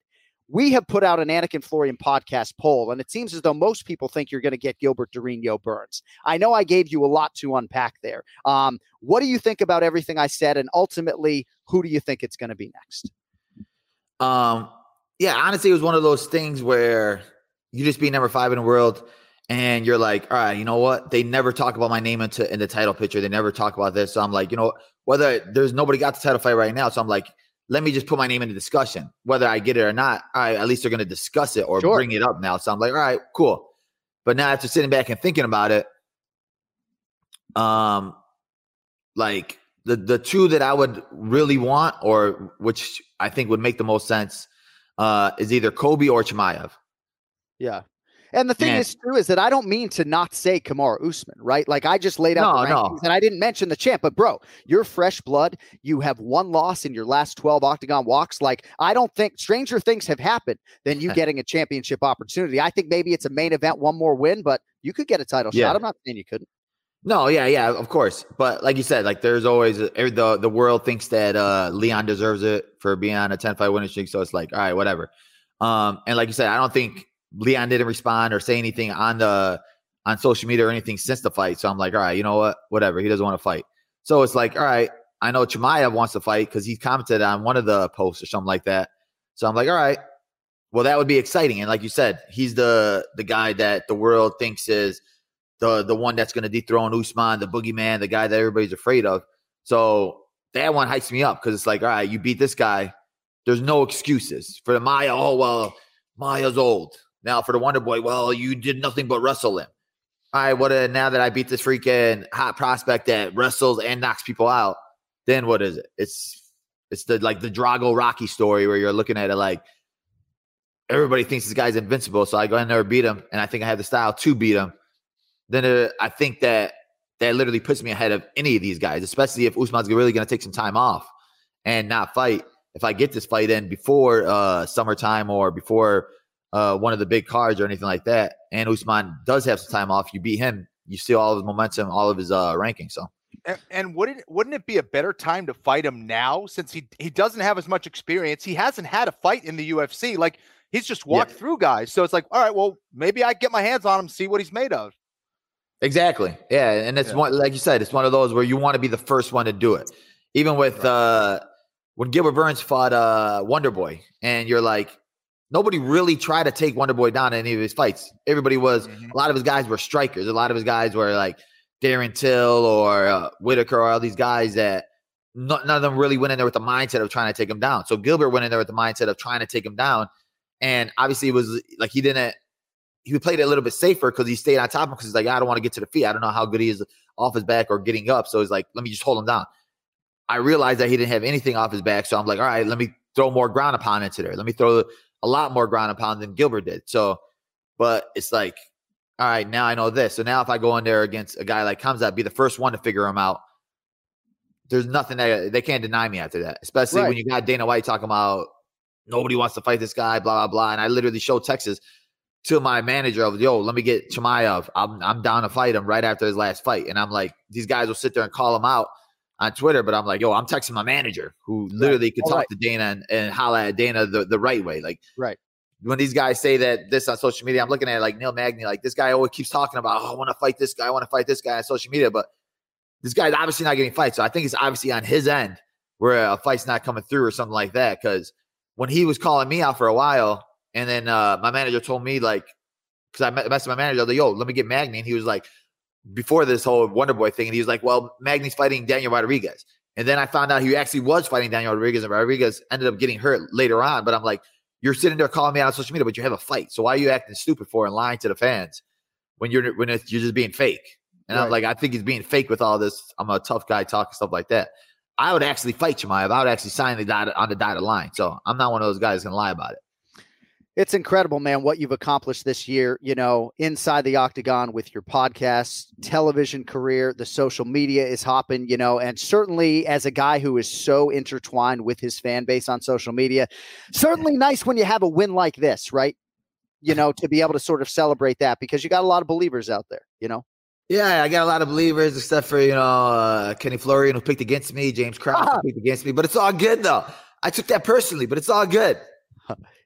We have put out an Anik and Florian podcast poll, and it seems as though most people think you're going to get Gilbert Durinho Burns. I know I gave you a lot to unpack there. Um, what do you think about everything I said? And ultimately, who do you think it's going to be next?
Um, yeah, honestly, it was one of those things where you just be number five in the world, and you're like, all right, you know what? They never talk about my name into in the title picture. They never talk about this. So I'm like, you know, whether there's nobody got the title fight right now. So I'm like, let me just put my name in the discussion, whether I get it or not. All right, at least they're going to discuss it or
Sure.
bring it up now. So I'm like, all right, cool. But now after sitting back and thinking about it, um, like the the two that I would really want, or which I think would make the most sense, uh, is either Colby or Chimaev.
Yeah. And the thing
Man.
is, too, is that I don't mean to not say Kamaru Usman, right? Like I just laid out the
No, no.
rankings and I didn't mention the champ, but bro, you're fresh blood. You have one loss in your last 12 octagon walks. Like I don't think stranger things have happened than you getting a championship opportunity. I think maybe it's a main event, one more win, but you could get a title
Yeah.
shot. I'm not saying you couldn't.
No, yeah, yeah, of course. But like you said, like there's always the the world thinks that uh Leon deserves it for being on a 10 fight winning streak. So it's like, all right, whatever. Um, and like you said, I don't think Leon didn't respond or say anything on the on social media or anything since the fight. So I'm like, all right, you know what? Whatever. He doesn't want to fight. So it's like, all right, I know Chimaev wants to fight because he commented on one of the posts or something like that. So I'm like, all right, well, that would be exciting. And like you said, he's the the guy that the world thinks is the the one that's going to dethrone Usman, the boogeyman, the guy that everybody's afraid of. So that one hypes me up because it's like, all right, you beat this guy. There's no excuses for the Maia. Oh well, Maia's old now. For the Wonder Boy, well, you did nothing but wrestle him. All right, what? Uh, now that I beat this freaking hot prospect that wrestles and knocks people out, then what is it? It's it's the like the Drago Rocky story where you're looking at it like everybody thinks this guy's invincible. So I go in there beat him, and I think I have the style to beat him. Then uh, I think that that literally puts me ahead of any of these guys, especially if Usman's really going to take some time off and not fight. If I get this fight in before uh, summertime or before uh, one of the big cards or anything like that, and Usman does have some time off, you beat him, you steal all of his momentum, all of his uh, ranking. So
And, and wouldn't wouldn't it be a better time to fight him now since he he doesn't have as much experience? He hasn't had a fight in the UFC. Like he's just walked through guys. So it's like, all right, well, maybe I get my hands on him, see what he's made of.
Exactly. Yeah, and it's
Yeah.
one like you said, it's one of those where you want to be the first one to do it. Even with uh when Gilbert Burns fought uh Wonder Boy, and you're like, nobody really tried to take Wonder Boy down in any of his fights. Everybody was a lot of his guys were strikers. A lot of his guys were like Darren Till or uh, Whitaker or all these guys that no- none of them really went in there with the mindset of trying to take him down. So Gilbert went in there with the mindset of trying to take him down, and obviously it was like he didn't he played it a little bit safer because he stayed on top of him because he's like, I don't want to get to the feet. I don't know how good he is off his back or getting up. So he's like, let me just hold him down. I realized that he didn't have anything off his back. So I'm like, all right, let me throw more ground upon into there. Let me throw a lot more ground and pound than Gilbert did. So, but it's like, all right, now I know this. So now if I go in there against a guy like Khamzat, be the first one to figure him out. There's nothing that they can't deny me after that, especially
Right.
when you got Dana White talking about nobody wants to fight this guy, blah, blah, blah. And I literally showed Texas to my manager of, yo, let me get Chimaev. I'm, I'm down to fight him right after his last fight. And I'm like, these guys will sit there and call him out on Twitter, but I'm like, yo, I'm texting my manager who literally could
All
talk
right.
to Dana and, and holla at Dana the, the right way. Like,
Right.
when these guys say that this on social media, I'm looking at like Neil Magny, like this guy always keeps talking about, oh, I want to fight this guy, I want to fight this guy on social media, but this guy's obviously not getting fights. So I think it's obviously on his end where a fight's not coming through or something like that. Because when he was calling me out for a while, and then uh, my manager told me like, because I met- messaged my manager, I was like, yo, let me get Magny, and he was like, before this whole Wonder Boy thing, and he was like, well, Magny's fighting Daniel Rodriguez. And then I found out he actually was fighting Daniel Rodriguez, and Rodriguez ended up getting hurt later on. But I'm like, you're sitting there calling me out on social media, but you have a fight. So why are you acting stupid for and lying to the fans when you're when it's, you're just being fake? And I'm like, I think he's being fake with all this. I'm a tough guy talking stuff like that. I would actually fight Chimaev. I would actually sign the dotted, on the dotted line. So I'm not one of those guys gonna lie about it.
It's incredible, man, what you've accomplished this year, you know, inside the octagon with your podcast, television career, the social media is hopping, you know, and certainly as a guy who is so intertwined with his fan base on social media, certainly nice when you have a win like this, right? You know, to be able to sort of celebrate that because you got a lot of believers out there, you know.
Yeah, I got a lot of believers, except for you know uh, Kenny Florian who picked against me, James Krause who picked against me. But it's all good though. I took that personally, but it's all good.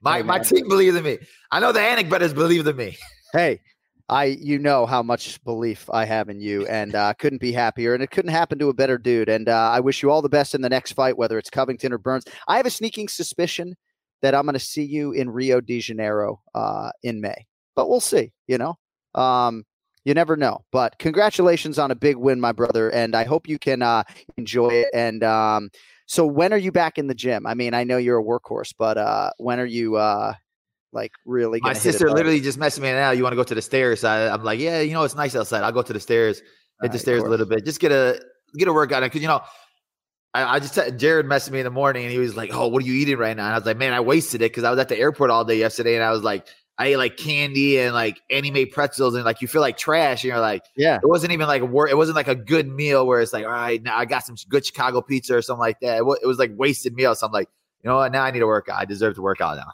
My
Hey,
my team believed in me. I know the Anik brothers believed in me.
Hey, I you know how much belief I have in you, and uh, couldn't be happier. And it couldn't happen to a better dude. And uh, I wish you all the best in the next fight, whether it's Covington or Burns. I have a sneaking suspicion that I'm going to see you in Rio de Janeiro uh, in May, but we'll see. You know, um, You never know. But congratulations on a big win, my brother, and I hope you can uh, enjoy it. And um, so, when are you back in the gym? I mean, I know you're a workhorse, but uh, when are you uh, like really?
My
gonna hit it
sister literally just messaged me now. You want to go to the stairs? I, I'm like, yeah, you know, it's nice outside. I'll go to the stairs, hit the stairs a little bit, just get a get a workout in. Because you know, I, I just Jared messaged me in the morning and he was like, "Oh, what are you eating right now?" And I was like, "Man, I wasted it because I was at the airport all day yesterday, and I was like, I ate like candy and like anime pretzels, and like you feel like trash, and you're like,
Yeah.
it wasn't even like a work. It wasn't like a good meal where it's like, all right, now I got some good Chicago pizza or something like that. It was, it was like wasted meal. So I'm like, you know what? Now I need to work out. I deserve to work out now.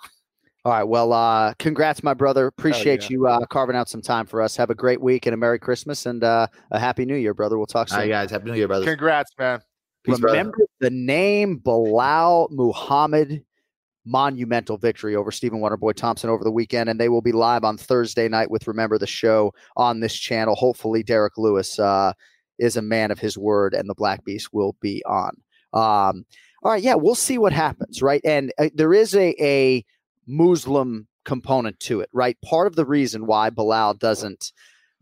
All right. Well, uh, congrats, my brother. Appreciate you uh, carving out some time for us. Have a great week and a Merry Christmas and uh, a Happy New Year, brother. We'll talk
All
soon.
right, guys. Happy New Year, brother.
Congrats, man.
Peace, brother.
Remember the name Belal Muhammad monumental victory over Stephen Wonderboy Thompson over the weekend, and they will be live on Thursday night with Remember the Show on this channel. Hopefully, Derrick Lewis uh, is a man of his word, and the Black Beast will be on. Um, all right, yeah, we'll see what happens, right? And uh, there is a a Muslim component to it, right? Part of the reason why Belal doesn't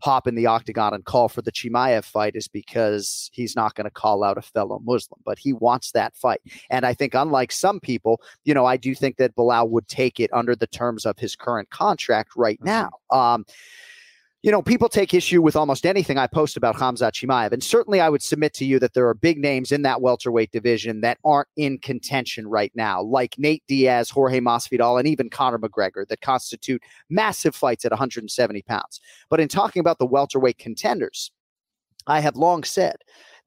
hop in the octagon and call for the Chimaev fight is because he's not going to call out a fellow Muslim, but he wants that fight. And I think, unlike some people, you know, I do think that Belal would take it under the terms of his current contract right now. Um, you know, people take issue with almost anything I post about Khamzat Chimaev. And certainly I would submit to you that there are big names in that welterweight division that aren't in contention right now, like Nate Diaz, Jorge Masvidal, and even Conor McGregor that constitute massive fights at 170 pounds. But in talking about the welterweight contenders, I have long said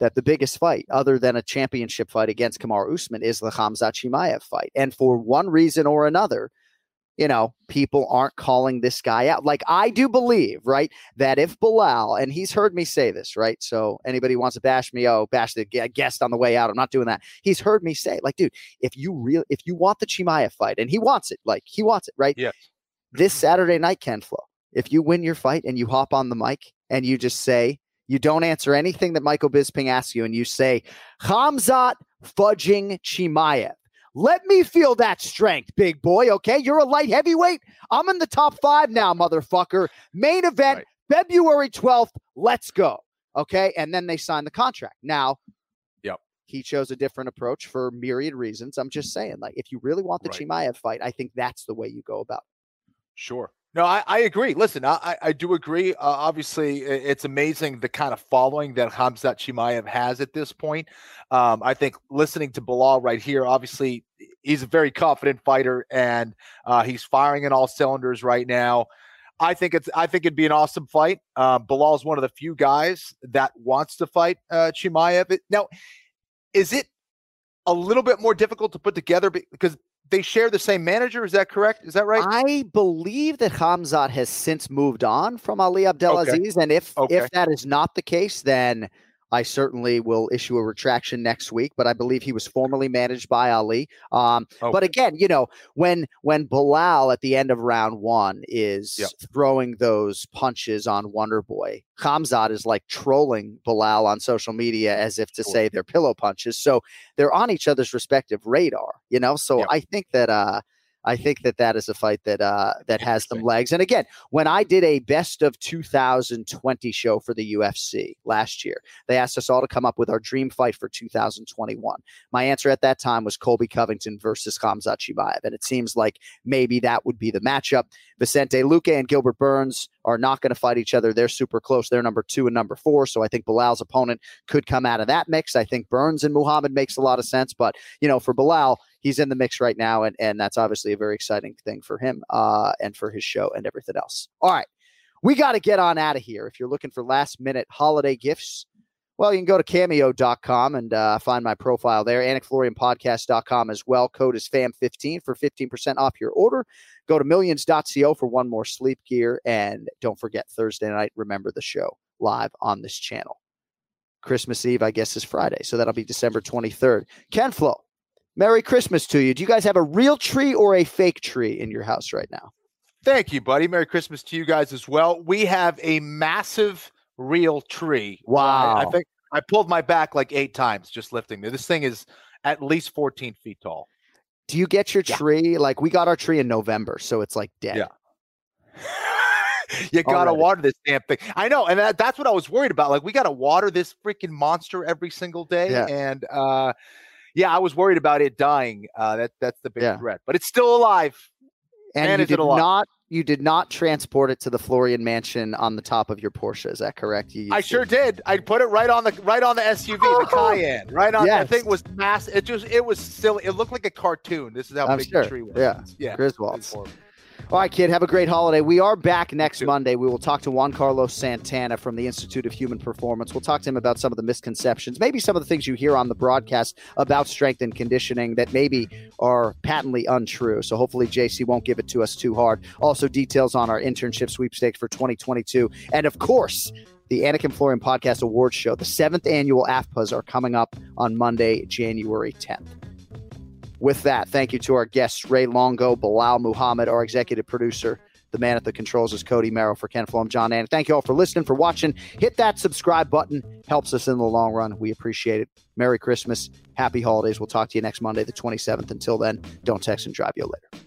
that the biggest fight, other than a championship fight against Kamaru Usman, is the Khamzat Chimaev fight. And for one reason or another, you know, people aren't calling this guy out. Like I do believe, right, that if Belal, and he's heard me say this, right? So anybody wants to bash me, oh, bash the guest on the way out. I'm not doing that. He's heard me say, like, dude, if you real, if you want the Chimaev fight, and he wants it, like he wants it, right?
Yeah.
This Saturday night, Ken Flo, if you win your fight and you hop on the mic and you just say, you don't answer anything that Michael Bisping asks you, and you say, Khamzat fudging Chimaev. Let me feel that strength, big boy. Okay. You're a light heavyweight. I'm in the top five now, motherfucker. Main event, February 12th. Let's go. Okay. And then they sign the contract. Now,
Yep.
he chose a different approach for myriad reasons. I'm just saying, like, if you really want the
Right.
Chimaev fight, I think that's the way you go about it.
Sure. No, I, I agree. Listen, I, I- do agree. Uh, obviously, it's amazing the kind of following that Khamzat Chimaev has at this point. Um, I think listening to Belal right here, obviously, he's a very confident fighter and uh, he's firing in all cylinders right now. I think it's. I think it'd be an awesome fight. Uh, Belal's one of the few guys that wants to fight uh, Chimaev. Now, is it a little bit more difficult to put together because they share the same manager? Is that correct? Is that right?
I believe that Khamzat has since moved on from Ali Abdelaziz, and if
Okay.
if that is not the case, then I certainly will issue a retraction next week. But I believe he was formerly managed by Ali. Um, But again, you know, when when Belal at the end of round one is
Yep.
throwing those punches on Wonder Boy, Khamzat is like trolling Belal on social media as if to
Sure.
say they're pillow punches. So they're on each other's respective radar, you know. So
Yep.
I think that uh I think that that is a fight that uh that has some legs. And again, when I did a best of 2020 show for the UFC last year, they asked us all to come up with our dream fight for 2021. My answer at that time was Colby Covington versus Khamzat Chimaev, and it seems like maybe that would be the matchup. Vicente Luque and Gilbert Burns are not going to fight each other. They're super close. They're number two and number four. So I think Belal's opponent could come out of that mix. I think Burns and Muhammad makes a lot of sense. But, you know, for Belal, he's in the mix right now. And, and that's obviously a very exciting thing for him uh, and for his show and everything else. All right. We got to get on out of here. If you're looking for last minute holiday gifts, well, you can go to cameo.com and uh, find my profile there, anikflorianpodcast.com as well. Code is FAM15 for 15% off your order. Go to millions.co for one more sleep gear. And don't forget, Thursday night, remember the show live on this channel. Christmas Eve, I guess, is Friday. So that'll be December 23rd. Ken Flo, Merry Christmas to you. Do you guys have a real tree or a fake tree in your house right now?
Thank you, buddy. Merry Christmas to you guys as well. We have a massive real tree. Wow. I, think I pulled my back like eight times just lifting it. This thing is at least 14 feet tall.
Do you get your
Yeah.
tree? Like we got our tree in November, so it's like dead.
Yeah. you gotta
Already.
water this damn thing. I know, and that, that's what I was worried about. Like, we gotta water this freaking monster every single day,
Yeah.
and uh, yeah, I was worried about it dying. Uh, that that's the big
Yeah.
threat, but it's still alive.
And,
And
you did
alive?
not you did not transport it to the Florian mansion on the top of your Porsche. Is that correct? You
I sure
to-
did. I put it right on the right on the SUV, the Cayenne, right on.
Yes.
That thing was mass. It just it was silly. It looked like a cartoon. This is how
I'm
big
sure.
the tree was.
Yeah.
yeah.
Griswolds. All right, kid. Have a great holiday. We are back next. Monday. We will talk to Juan Carlos Santana from the Institute of Human Performance. We'll talk to him about some of the misconceptions, maybe some of the things you hear on the broadcast about strength and conditioning that maybe are patently untrue. So hopefully JC won't give it to us too hard. Also, details on our internship sweepstakes for 2022. And of course, the Anik and Florian Podcast Awards Show, the seventh annual AFPAs are coming up on Monday, January 10th. With that, thank you to our guests, Ray Longo, Belal Muhammad, our executive producer. The man at the controls is Cody Merrill for Ken Flom, Jon Ann. Thank you all for listening, for watching. Hit that subscribe button. Helps us in the long run. We appreciate it. Merry Christmas. Happy holidays. We'll talk to you next Monday, the 27th. Until then, don't text and drive you later.